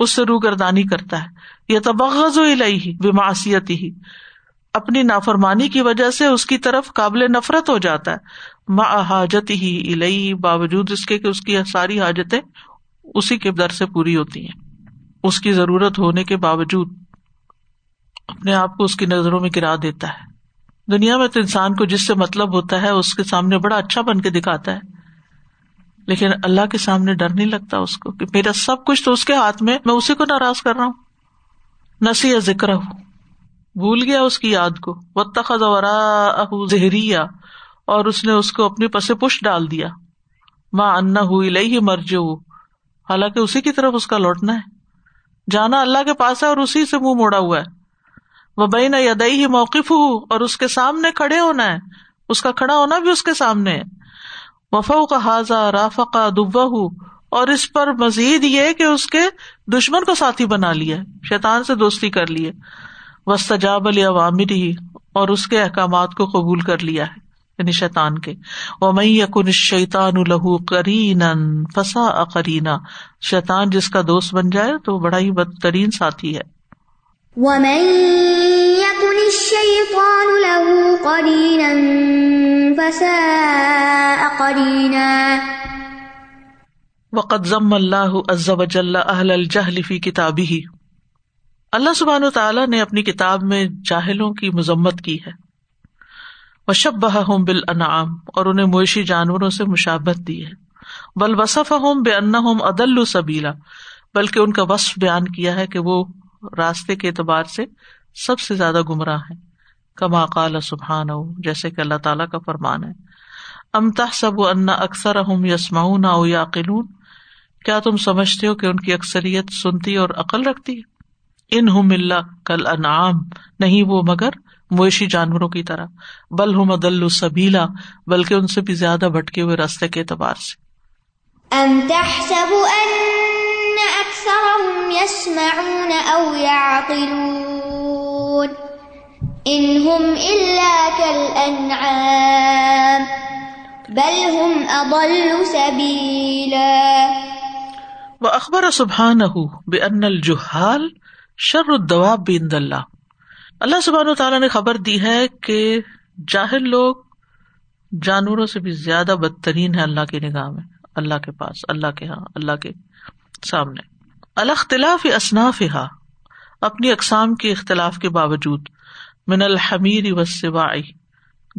اس سے روگردانی کرتا ہے۔ یہ تبغض الہی ہی اپنی نافرمانی کی وجہ سے اس کی طرف قابل نفرت ہو جاتا ہے۔ ما حاجت ہی الہی باوجود اس کے کہ اس کی ساری حاجتیں اسی کے در سے پوری ہوتی ہیں۔ اس کی ضرورت ہونے کے باوجود اپنے آپ کو اس کی نظروں میں گرا دیتا ہے۔ دنیا میں تو انسان کو جس سے مطلب ہوتا ہے، اس کے سامنے بڑا اچھا بن کے دکھاتا ہے۔ لیکن اللہ کے سامنے ڈر نہیں لگتا اس کو کہ میرا سب کچھ تو اس کے ہاتھ میں میں اسی کو ناراض کر رہا ہوں۔ نسی یا ذکر ہوں بھول گیا اس کی یاد کو۔ و تخذا زہریا اور اس نے اس کو اپنی پس پش ڈال دیا۔ ماں انا ہوئی لئی ہی مرج حالانکہ اسی کی طرف اس کا لوٹنا ہے۔ جانا اللہ کے پاس ہے اور اسی سے منہ موڑا ہوا ہے۔ وہ بہن یدئی ہی موقف ہو اور اس کے سامنے کھڑے ہونا ہے۔ اس کا کھڑا ہونا بھی اس کے سامنے ہے۔ وفا کا حاضہ رافقا دبا ہو اور اس پر مزید یہ کہ اس کے دشمن کو ساتھی بنا لیا شیطان سے دوستی کر لی وسطاب علی عوامر ہی اور اس کے احکامات کو قبول کر لیا ہے یعنی شیطان کے۔ وہ میں یقن شیطان الہو کرین فسا اقرینا شیطان جس کا دوست بن جائے تو بڑا ہی بدترین ساتھی ہے۔ ومن يكن الشيطان له قرينا فساء قرينا وقد ضم اللہ عز وجل اہل الجہل فی کتابه اللہ سبحانہ تعالیٰ نے اپنی کتاب میں جاہلوں کی مذمت کی ہے۔ وشبہہم بالانعام اور انہیں مویشی جانوروں سے مشابت دی ہے۔ بل وصف ہوں بے ان سبیلا بلکہ ان کا وصف بیان کیا ہے کہ وہ راستے کے اعتبار سے سب سے زیادہ گمراہ ہے کما قال سبحان او جیسے کہ اللہ تعالیٰ کا فرمان ہے۔ امتا سب ان اکثر اہم یسماؤن او یا کیا تم سمجھتے ہو کہ ان کی اکثریت سنتی اور عقل رکھتی ہے؟ ان ہم اللہ کل انعام، نہیں وہ مگر مویشی جانوروں کی طرح، بل ہم عدل سبیلا، بلکہ ان سے بھی زیادہ بھٹکے ہوئے راستے کے اعتبار سے۔ ام تحسب ان اکثرهم يسمعون او يعقلون انهم الا كالانعام بل هم اضل سبيلا واخبر سبحانه بان الجهال شر الدواب عند الله. اللہ سبحانہ و تعالیٰ نے خبر دی ہے کہ جاہل لوگ جانوروں سے بھی زیادہ بدترین ہے اللہ کی نگاہ میں، اللہ کے پاس، اللہ کے ہاں اللہ کے سامنے۔ الختلاف اصناف ہا اپنی اقسام کے اختلاف کے باوجود، من الحمیر و سوائی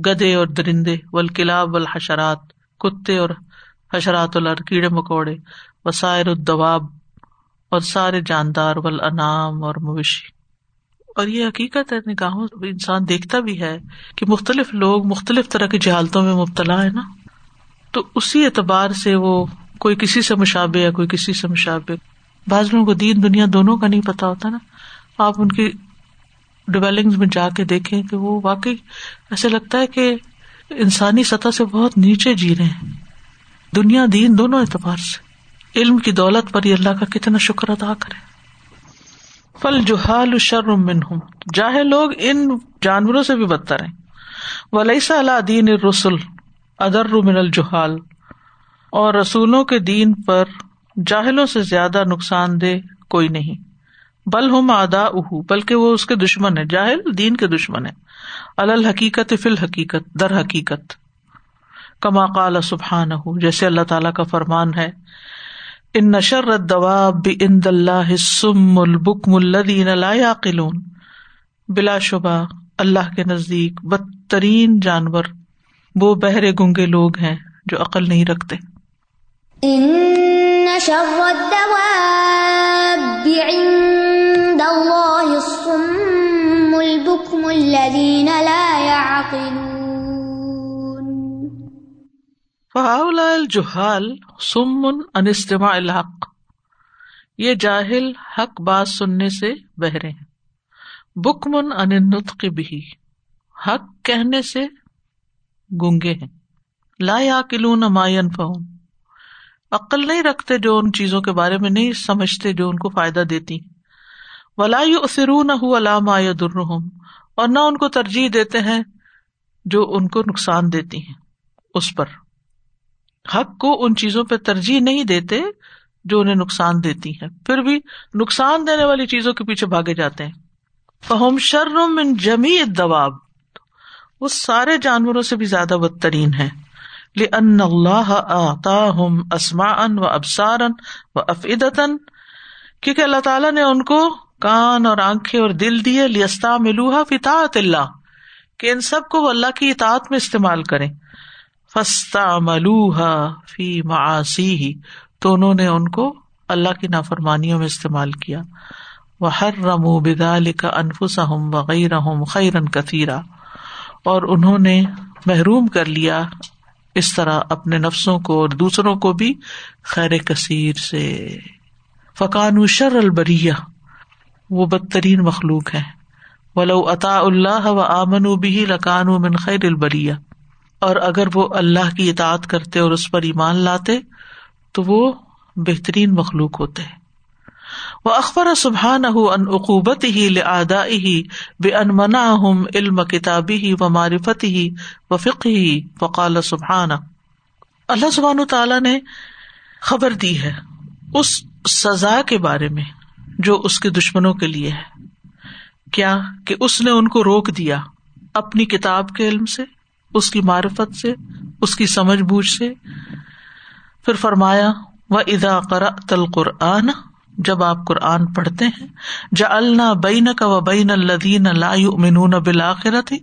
گدے اور درندے ولکلاب والحشرات، کتے اور حشرات الر کیڑے مکوڑے، وسائر الدواب اور سارے جاندار ولانام اور مویشی۔ اور یہ حقیقت ہے، نگاہوں انسان دیکھتا بھی ہے کہ مختلف لوگ مختلف طرح کی جہالتوں میں مبتلا ہے نا۔ تو اسی اعتبار سے وہ کوئی کسی سے مشابے یا کوئی کسی سے مشابے بعض لوگوں کو دین دنیا دونوں کا نہیں پتا ہوتا نا۔ آپ ان کی ڈویلنگ میں جا کے دیکھیں کہ وہ واقعی ایسے لگتا ہے کہ انسانی سطح سے بہت نیچے جی رہے ہیں۔ دنیا دین دونوں اعتبار سے۔ علم کی دولت پر اللہ کا کتنا شکر ادا کرے۔ فل جوہال شرمن ہوں جاہے لوگ ان جانوروں سے بھی بدتر ہیں۔ ولیسا اللہ دین رسول ادر من الجہال۔ اور رسولوں کے دین پر جاہلوں سے زیادہ نقصان دہ کوئی نہیں۔ بل ہم ادا اہ بلکہ وہ اس کے دشمن ہے جاہل دین کے دشمن ہے الحقیقت فل حقیقت در حقیقت۔ کما قال سبحان جیسے اللہ تعالی کا فرمان ہے۔ ان نشر دواب ان اللہ سم البکم الدین اللہ بلا شبہ، اللہ کے نزدیک بدترین جانور، وہ بہرے گنگے لوگ ہیں جو عقل نہیں رکھتے۔ ان ان شر الدواب عند الله الصم البكم الذين لا يعقلون فهؤلاء الجهال صم عن استماع الحق۔ یہ جاہل حق بات سننے سے بہرے ہیں۔ بکمن ان النطق بھی حق کہنے سے گونگے ہیں۔ لا یا کلون ماین فہم عقل نہیں رکھتے جو ان چیزوں کے بارے میں نہیں سمجھتے جو ان کو فائدہ دیتی۔ ولا اسرون علام درحم اور نہ ان کو ترجیح دیتے ہیں جو ان کو نقصان دیتی ہیں اس پر۔ حق کو ان چیزوں پہ ترجیح نہیں دیتے جو انہیں نقصان دیتی ہیں۔ پھر بھی نقصان دینے والی چیزوں کے پیچھے بھاگے جاتے ہیں۔ فہم شرم ان جمی دباب وہ سارے جانوروں سے بھی زیادہ بدترین ہے ان اللہ اسما ان و ابسار و افعدن کیونکہ اللہ تعالیٰ نے ان کو کان اور آنکھیں اور دل دیے لیستا ملوہا فطاط اللہ کہ ان سب کو وہ اللہ کی اطاعت میں استعمال کرے فستا ملوہا فی معاسی تو انہوں نے ان کو اللہ کی نافرمانیوں میں استعمال کیا۔ وہ ہر رمو بدال کا انفس ہوں وغیرہ خیرن کثیرہ اور انہوں نے محروم کر لیا اس طرح اپنے نفسوں کو اور دوسروں کو بھی خیر کثیر سے۔ فقان شر البریہ وہ بدترین مخلوق ہے ولو عطا اللہ و آمن بھی لکان من خیر البریہ اور اگر وہ اللہ کی اطاعت کرتے اور اس پر ایمان لاتے تو وہ بہترین مخلوق ہوتے۔ ہیں وہ اخبر سبحان ان عقوبت ہی لدا ہی بے ان منا ہم علم کتابی ہی و معرفت ہی و فق ہی فقال سبحان اللہ سبحان تعالیٰ نے خبر دی ہے اس سزا کے بارے میں جو اس کے دشمنوں کے لیے ہے۔ کیا کہ اس نے ان کو روک دیا اپنی کتاب کے علم سے، اس کی معرفت سے، اس کی سمجھ بوجھ سے؟ پھر فرمایا و ادا کرا تل قرآن جب آپ قرآن پڑھتے ہیں جا اللہ بین کا و بین الدین لا مینون بلاخرت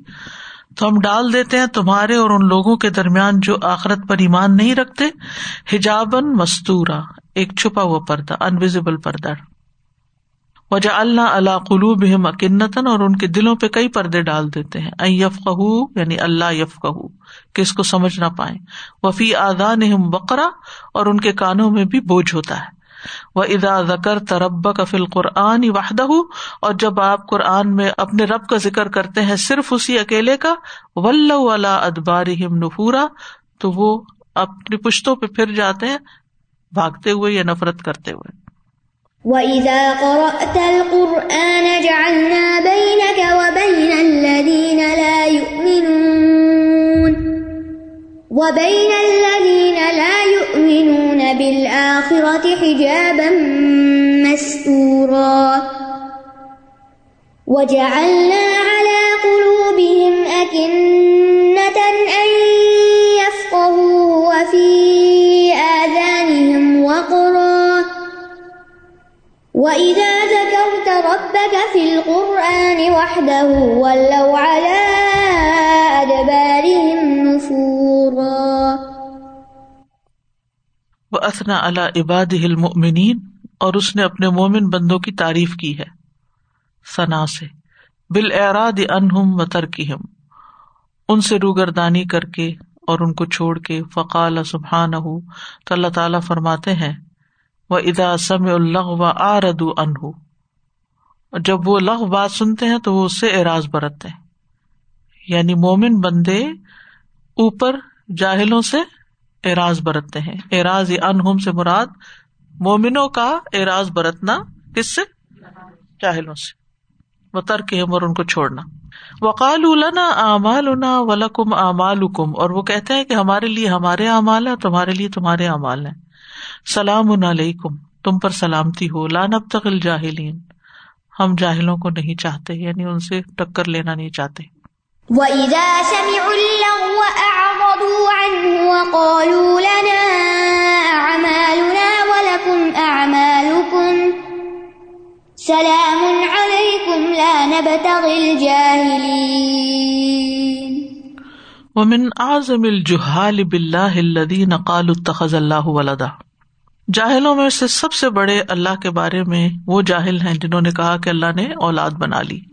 تو ہم ڈال دیتے ہیں تمہارے اور ان لوگوں کے درمیان جو آخرت پر ایمان نہیں رکھتے ہجابن مستورا، ایک چھپا ہوا پردہ انویزیبل پردہ۔ وجہ اللہ اللہ قلوب اکنتن اور ان کے دلوں پہ کئی پردے ڈال دیتے ہیں۔ یف کہ یعنی اللہ یف کہ اس کو سمجھ نہ پائے وفی آدان بکرا اور ان کے کانوں میں بھی بوجھ ہوتا ہے۔ وہ ادا ذکر ترب کا فل قرآن وحدہ اور جب آپ قرآن میں اپنے رب کا ذکر کرتے ہیں صرف اسی اکیلے کا ول ادبار نفورا، تو وہ اپنی پشتوں پہ پھر جاتے ہیں، بھاگتے ہوئے یا نفرت کرتے ہوئے۔ وَإِذَا قَرَأْتَ الْقُرْآنَ جَعَلْنَا بَيْنَكَ وَبَيْنَ الَّذِينَ لَا يُؤْمِنُونَ وَبَيْنَ الَّذِينَ لَا يُؤْمِنُونَ بِالْآخِرَةِ حِجَابًا مَسْتُورًا. وَجَعَلْنَا عَلَى قُلُوبِهِمْ أَكِنَّةً أَن يَفْقَهُوهُ وَفِي آذَانِهِمْ وَقْرًا. وَإِذَا ذَكَرْتَ رَبَّكَ فِي الْقُرْآنِ وَحْدَهُ وَلَّوْا عَلَىٰ أَدْبَارِهِمْ نُفُورًا. وَأَثْنَى عَلَىٰ عِبَادِهِ الْمُؤْمِنِينَ، اور اس نے اپنے مومن بندوں کی تعریف کی ہے۔ ثنا سے۔ بالإعراض عنہم وترکہم ان سے روگردانی کر کے اور ان کو چھوڑ کے۔ فقال سبحانہ تو اللہ تعالیٰ فرماتے ہیں وہ ادا سم الغ و آرد انہ جب وہ لغ بات سنتے ہیں تو وہ اس سے اعراض برتتے ہیں۔ یعنی مومن بندے اوپر جاہلوں سے اعراض برتتے ہیں۔ اعراض انہم سے مراد مومنوں کا اعراض برتنا کس سے؟ جاہلوں سے۔ وہ ترک اور ان کو چھوڑنا۔ وقال النا اعمال ولکم اعمال اور وہ کہتے ہیں کہ ہمارے لیے ہمارے اعمال ہے تمہارے لیے تمہارے اعمال ہیں۔ سلام علیکم۔ تم پر سلامتی ہو۔ لانب تقل جاہلین ہم جاہلوں کو نہیں چاہتے یعنی ان سے ٹکر لینا نہیں چاہتے۔ وَإِذَا سَمِعُوا اللَّغْوَ أَعْرَضُوا عَنْهُ وَقَالُوا لَنَا أَعْمَالُنَا وَلَكُمْ أَعْمَالُكُمْ. سَلَامٌ عَلَيْكُمْ لَا نَبْتَغِي الْجَاهِلِينَ. ومن اعظم الجهال بالله الذين قالوا اتخذ الله ولدا. جاہلوں میں سے سب سے بڑے اللہ کے بارے میں وہ جاہل ہیں جنہوں نے کہا کہ اللہ نے اولاد بنا لی۔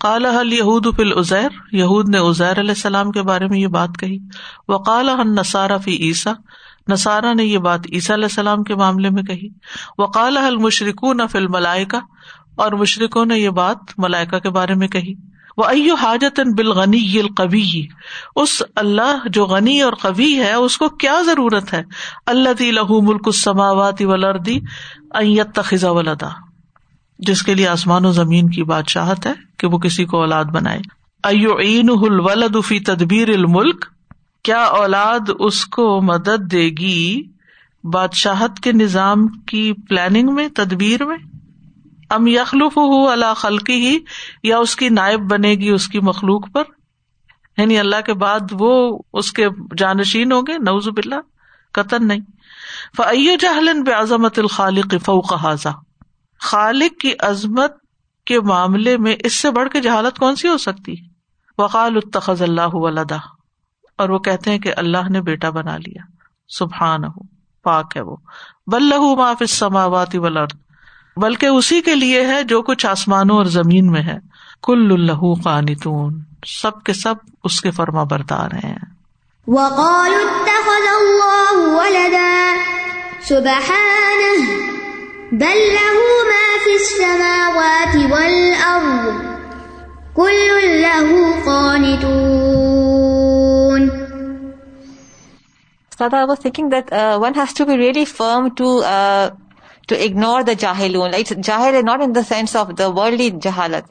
کالا حل یہود فل ازیر یہود نے ازیر علیہ السلام کے بارے میں یہ بات کہی۔ وہ کالا ہن نسارا فی عیسا نسارا نے یہ بات عیسیٰ علیہ السلام کے معاملے میں کہی۔ وہ کالا حل مشرق نہ فل ملائکا اور مشرقوں نے یہ بات ملائکا کے بارے میں کہی۔ وہ ایو حاجت بالغنی القوی اس اللہ جو غنی اور قوی ہے، اس کو کیا ضرورت ہے؟ اللہ لہو ملک السماوات والارض ان يتخذ ولدا۔ جس کے لیے آسمان و زمین کی بادشاہت ہے کہ وہ کسی کو اولاد بنائے۔ ایو عین الولد فی تدبیر الملک، کیا اولاد اس کو مدد دے گی بادشاہت کے نظام کی پلاننگ میں، تدبیر میں؟ ام یخلوف ہو اللہ خلقی ہی یا اس کی نائب بنے گی اس کی مخلوق پر؟ یعنی اللہ کے بعد وہ اس کے جانشین ہوں گے؟ نوز بلّہ قطن نہیں۔ فعی جہلن بے عظمت الخالق فوق حاضا خالق کی عظمت کے معاملے میں اس سے بڑھ کے جہالت کون سی ہو سکتی؟ وقال التخذ اللہ ولدا، اور وہ کہتے ہیں کہ اللہ نے بیٹا بنا لیا سبحان ہو پاک ہے وہ۔ بلہ معاف السماوات والارض، بلکہ اسی کے لیے ہے جو کچھ آسمانوں اور زمین میں ہے۔ کل اللہ قانتون، سب کے سب اس کے فرما بردار ہیں۔ وقالوا اتخذ الله ولدا سبحانه بل له ما في السماوات والأرض كل له قانتون So I was thinking that uh, one has to be really firm to uh, to ignore the jahilun. It's jahil not in the sense of the worldly jahalat.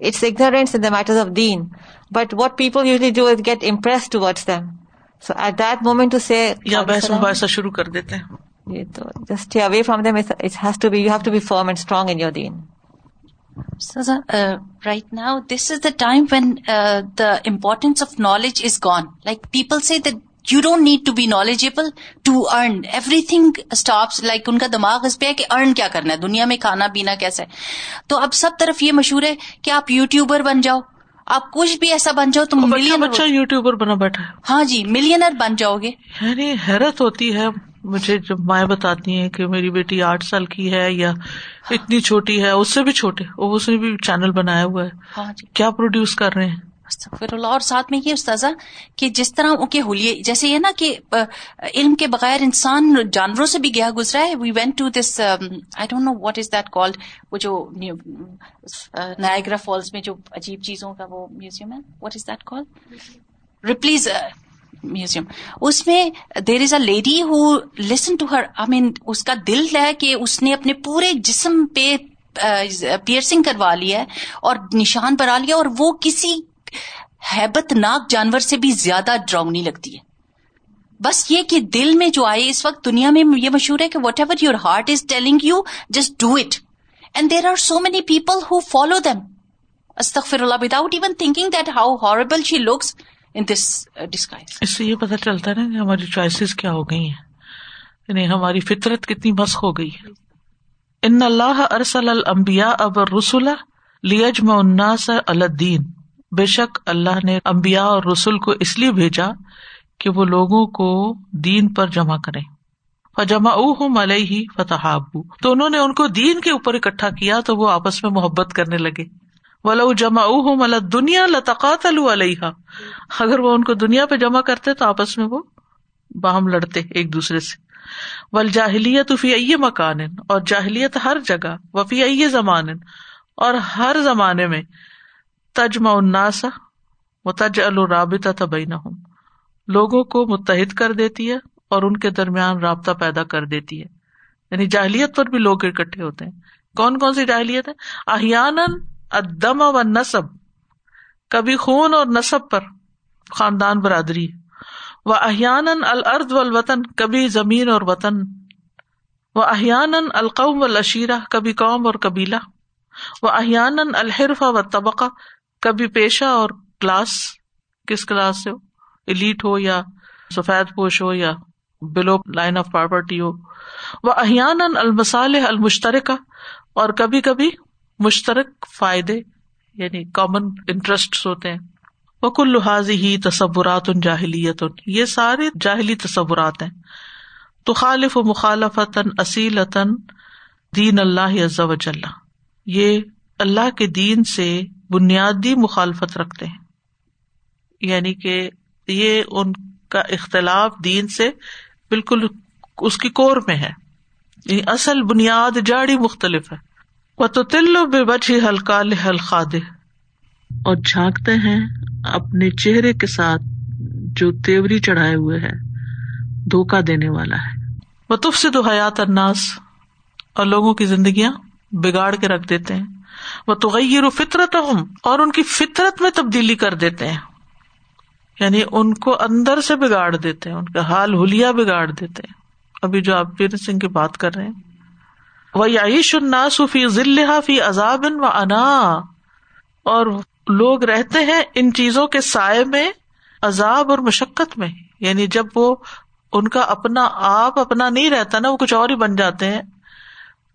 It's ignorance in the matters of deen. But what people usually do is get impressed towards them. So at that moment to say, یا بحث مباحثہ شروع کر دیتے ہیں just stay away from them. It has to be, you have to be firm and strong in your deen. So, uh, right now, this is the time when uh, the importance of knowledge is gone. Like people say that you don't need to be knowledgeable to earn everything stops like ان کا دماغ اس پہ ہے کہ ارن کیا کرنا ہے دنیا میں کھانا پینا کیسا ہے تو اب سب طرف یہ مشہور ہے کہ آپ یو ٹیوبر بن جاؤ آپ کچھ بھی ایسا بن جاؤ تم ملین بچہ یوٹیوبر بنا بیٹھا ہے ہاں جی ملینر بن جاؤ گے یعنی حیرت ہوتی ہے مجھے جب مائیں بتاتی ہیں کہ میری بیٹی آٹھ سال کی ہے یا اتنی چھوٹی ہے اس سے بھی چھوٹے وہ اس نے بھی چینل بنایا ہوا ہے۔ ہاں جی۔ کیا پروڈیوس کر رہے ہیں؟ اللہ۔ اور ساتھ میں یہ استاذہ کہ جس طرح ان کے ہولیے جیسے یہ نا کہ علم کے بغیر انسان جانوروں سے بھی گیا گزرا ہے۔ We went to this I don't know what is that called وہ جو نائگرا فالس میں جو عجیب چیزوں کا وہ میوزیم ہے۔ What is that called Ripley's museum اس میں there is a lady who listen to her آئی مین اس کا دل ہے کہ اس نے اپنے پورے جسم پہ پیئرسنگ کروا لیا ہے اور نشان بنا لیا اور وہ کسی ہیبت ناک جانور سے بھی زیادہ ڈراؤنی لگتی ہے۔ بس یہ کہ دل میں جو آئے اس وقت دنیا میں یہ مشہور ہے کہ whatever your heart is telling you just do it and there are so many people who follow them استغفر اللہ without even thinking that how horrible she looks in this disguise اس سے یہ پتا چلتا ہے نا کہ ہماری چوائسیز کیا ہو گئی ہیں۔ یعنی ہماری فطرت کتنی مسخ ہو گئی ہے۔ ان اللہ ارسل الانبیاء اب رسول لیجمع الناس الدین۔ بے شک اللہ نے انبیاء اور رسول کو اس لیے بھیجا کہ وہ لوگوں کو دین پر جمع کریں۔ فجمع علیہ فتحابو۔ تو انہوں نے ان کو دین کے اوپر اکٹھا کیا تو وہ آپس میں محبت کرنے لگے۔ ولو جمع ملت دنیا لتقات علیہ اگر وہ ان کو دنیا پہ جمع کرتے تو آپس میں وہ باہم لڑتے ایک دوسرے سے۔ ول جاہلیت فی ائی مکان اور جاہلیت ہر جگہ وفی ائی زمان، اور ہر زمانے میں تجمع الناس و تج الرابطہ تبین لوگوں کو متحد کر دیتی ہے اور ان کے درمیان رابطہ پیدا کر دیتی ہے۔ یعنی جاہلیت پر بھی لوگ اکٹھے ہوتے ہیں۔ کون کون سی جاہلیت ہے احیان ادم و نصب کبھی خون اور نصب پر خاندان برادری و احیان الرد و الوطن کبھی زمین اور وطن و احیان القوم و الشیرہ کبھی قوم اور قبیلہ و احیان الحرف و طبقہ کبھی پیشہ اور کلاس، کس کلاس سے ہو؟ ایلیٹ ہو یا سفید پوش ہو یا بلو لائن آف پراپرٹی ہو وہ احیان المسالح المشترکہ اور کبھی کبھی مشترک فائدے یعنی کامن انٹرسٹ ہوتے ہیں۔ وہ کل لحاظ ہی تصورات ان جاہلیت یہ سارے جاہلی تصورات ہیں۔ تو خالف و مخالفت اصیلتاً دین اللہ عز و جل یہ اللہ کے دین سے بنیادی مخالفت رکھتے ہیں۔ یعنی کہ یہ ان کا اختلاف دین سے بالکل اس کی کور میں ہے۔ یعنی اصل بنیاد جاڑی مختلف ہے۔ تلو بے بچی ہلکا ہلکا دے اور جھانکتے ہیں اپنے چہرے کے ساتھ جو تیوری چڑھائے ہوئے ہے دھوکا دینے والا ہے۔ وہ تف سے تو حیات اناس اور لوگوں کی زندگیاں بگاڑ کے رکھ دیتے ہیں۔ وہ تو غیر فطرت ہوں اور ان کی فطرت میں تبدیلی کر دیتے ہیں۔ یعنی ان کو اندر سے بگاڑ دیتے ہیں۔ ان کا حال ہولیا بگاڑ دیتے ہیں۔ ابھی جو آپ پیر سنگھ کی بات کر رہے ہیں وہ عیش الناس فی ذلہ فی عذاب و انا اور لوگ رہتے ہیں ان چیزوں کے سائے میں، عذاب اور مشقت میں۔ یعنی جب وہ ان کا اپنا آپ اپنا نہیں رہتا نا، وہ کچھ اور ہی بن جاتے ہیں۔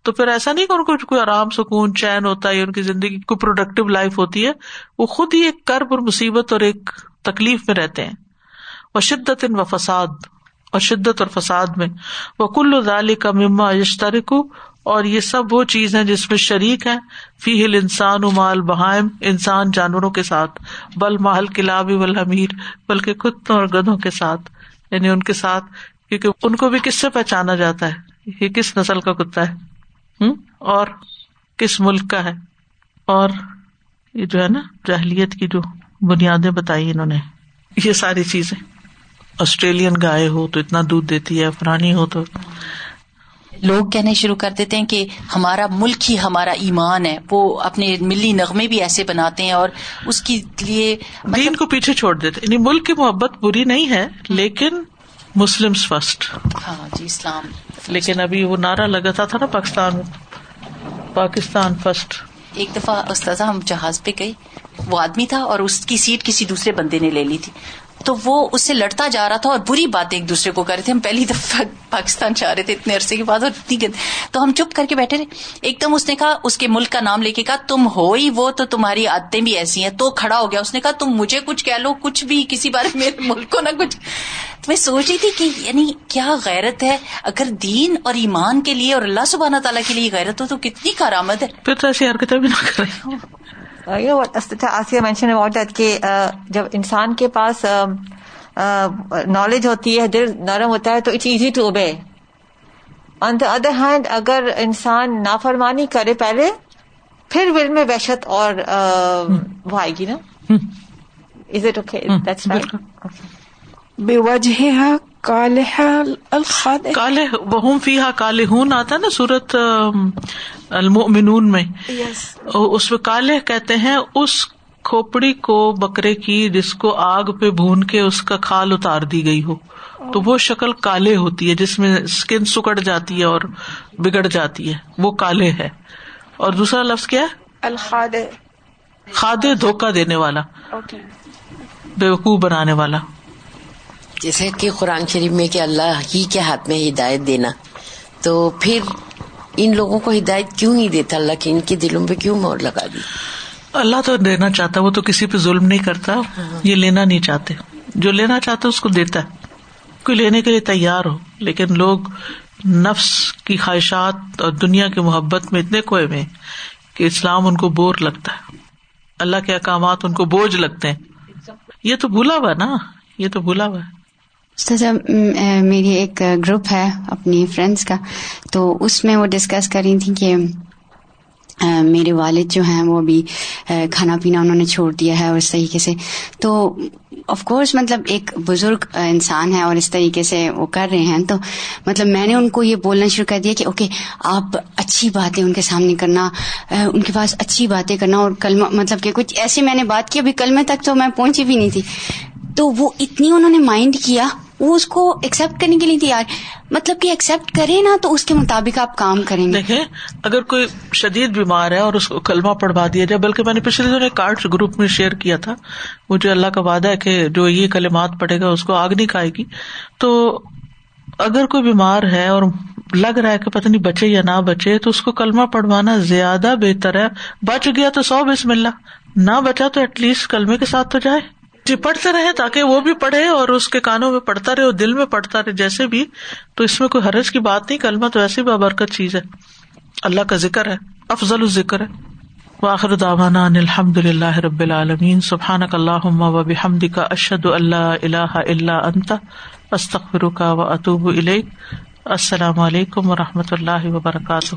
تو پھر ایسا نہیں کہ ان کو کوئی آرام، سکون، چین ہوتا ہے ان کی زندگی کوئی پروڈکٹیو لائف ہوتی ہے۔ وہ خود ہی ایک کرب اور مصیبت اور ایک تکلیف میں رہتے ہیں۔ وہ شدت ان و فساد اور شدت اور فساد میں۔ وہ کل ذالی کا مما یشترک اور یہ سب وہ چیز ہے جس میں شریک ہے فی ہل انسان مال بہائم، انسان جانوروں کے ساتھ۔ بل محل کلاب حمیر، بلکہ کتوں اور گدھوں کے ساتھ۔ یعنی ان کے ساتھ، کیونکہ ان کو بھی کس سے پہچانا جاتا ہے؟ یہ کس نسل کا کتا ہے؟ ہوں اور کس ملک کا ہے؟ اور یہ جو ہے نا، جاہلیت کی جو بنیادیں بتائی انہوں نے۔ یہ ساری چیزیں۔ آسٹریلین گائے ہو تو اتنا دودھ دیتی ہے فرانی ہو تو۔ لوگ کہنے شروع کر دیتے ہیں کہ ہمارا ملک ہی ہمارا ایمان ہے۔ وہ اپنے ملی نغمے بھی ایسے بناتے ہیں اور اس کے لیے دین کو پیچھے چھوڑ دیتے یعنی ملک کی محبت بری نہیں ہے لیکن مسلم فرسٹ ہاں جی اسلام۔ لیکن ابھی وہ نعرہ لگتا تھا نا پاکستان۔ پاکستان فرسٹ ایک دفعہ استاذہ ہم جہاز پہ گئے وہ آدمی تھا اور اس کی سیٹ کسی دوسرے بندے نے لے لی تھی۔ تو وہ اس سے لڑتا جا رہا تھا اور بری باتیں ایک دوسرے کو کر رہے تھے۔ ہم پہلی دفعہ پاکستان چاہ رہے تھے اتنے عرصے کے بعد اور اتنی گند۔ تو ہم چپ کر کے بیٹھے رہے۔ ایک دم اس نے کہا اس کے ملک کا نام لے کے کہا تم ہو ہی وہ تو تمہاری عادتیں بھی ایسی ہیں۔ تو کھڑا ہو گیا۔ اس نے کہا تم مجھے کچھ کہہ لو کچھ بھی کسی بارے میرے ملک کو نہ کچھ۔ تو میں سوچ رہی تھی کہ یعنی کیا غیرت ہے۔ اگر دین اور ایمان کے لیے اور اللہ سبحانہ تعالیٰ کے لیے غیرت ہو تو کتنی کارآمد ہے۔ پھر تو ایسی حرکتیں بھی نہ کریں آسیہ مینشن اباؤٹ دیٹ کہ جب انسان کے پاس نالج ہوتی ہے دل نرم ہوتا ہے تو it's easy to obey on the other hand اگر انسان نافرمانی کرے پہلے پھر ول میں وحشت اور وہ آئے گی نا از اٹ اوکے دیٹس بے وجہ کالے بہم فی ہا کالے ہون آتا نا سورت المؤمنون میں۔ اس میں کالے کہتے ہیں اس کھوپڑی کو بکرے کی جس کو آگ پہ بھون کے اس کا کھال اتار دی گئی ہو۔ تو وہ شکل کالے ہوتی ہے جس میں اسکن سکڑ جاتی ہے اور بگڑ جاتی ہے۔ وہ کالے ہے۔ اور دوسرا لفظ کیا ہے؟ الخاد کھادے دھوکا دینے والا۔ بیوقوف بنانے والا۔ جیسے کہ قرآن شریف میں کہ اللہ ہی کے ہاتھ میں ہدایت دینا۔ تو پھر ان لوگوں کو ہدایت کیوں نہیں دیتا؟ اللہ کی ان کے دلوں پہ کیوں مور لگا دی؟ اللہ تو دینا چاہتا وہ تو کسی پہ ظلم نہیں کرتا یہ لینا نہیں چاہتے۔ جو لینا چاہتے اس کو دیتا ہے۔ کوئی لینے کے لیے تیار ہو لیکن لوگ نفس کی خواہشات اور دنیا کی محبت میں اتنے کوئے میں کہ اسلام ان کو بور لگتا ہے۔ اللہ کے احکامات ان کو بوجھ لگتے ہیں۔ یہ تو بھولا ہوا نا یہ تو بھولا ہوا ہے۔ میری ایک گروپ ہے اپنی فرینڈس کا، تو اس میں وہ ڈسکس کر رہی تھی کہ میرے والد جو ہیں وہ ابھی کھانا پینا انہوں نے چھوڑ دیا ہے اور اس طریقے سے۔ تو آف کورس مطلب ایک بزرگ انسان ہے اور اس طریقے سے وہ کر رہے ہیں۔ تو مطلب میں نے ان کو یہ بولنا شروع کر دیا کہ، اوکے، آپ اچھی باتیں ان کے سامنے کرنا ان کے پاس اچھی باتیں کرنا اور کل مطلب کہ کچھ ایسی میں نے بات کی، ابھی کل میں تک تو میں پہنچی بھی نہیں تھی۔ تو وہ اتنی انہوں نے مائنڈ کیا، وہ اس کو ایکسپٹ کرنے کے لیے تیار۔ مطلب کہ ایکسپٹ کرے نا تو اس کے مطابق آپ کام کریں گے۔ دیکھیں، اگر کوئی شدید بیمار ہے اور اس کو کلمہ پڑھوا دیا جائے، بلکہ میں نے پچھلے دنوں کارڈ گروپ میں شیئر کیا تھا۔ مجھے اللہ کا وعدہ ہے کہ جو یہ کلمات پڑے گا، اس کو آگ نہیں کھائے گی۔ تو اگر کوئی بیمار ہے اور لگ رہا ہے کہ پتہ نہیں بچے یا نہ بچے، تو اس کو کلمہ پڑھوانا زیادہ بہتر ہے۔ بچ گیا تو سو بسم اللہ۔ نہ بچا تو ایٹ لیسٹ کلمے کے ساتھ تو جائے۔ جی پڑھتے رہے تاکہ وہ بھی پڑھے اور اس کے کانوں میں پڑھتا رہے اور دل میں پڑھتا رہے، جیسے بھی۔ تو اس میں کوئی حرج کی بات نہیں، کلمہ تو ایسی بابرکت چیز ہے۔ اللہ کا ذکر ہے، افضل الذکر ہے۔ واخر داوانا الحمد للہ رب العالمین۔ سبحان اللہ و بحمد کا اشد اللہ اللہ اللہ انت استخر کا و اطوب السلام علیکم و رحمۃ اللہ وبرکاتہ۔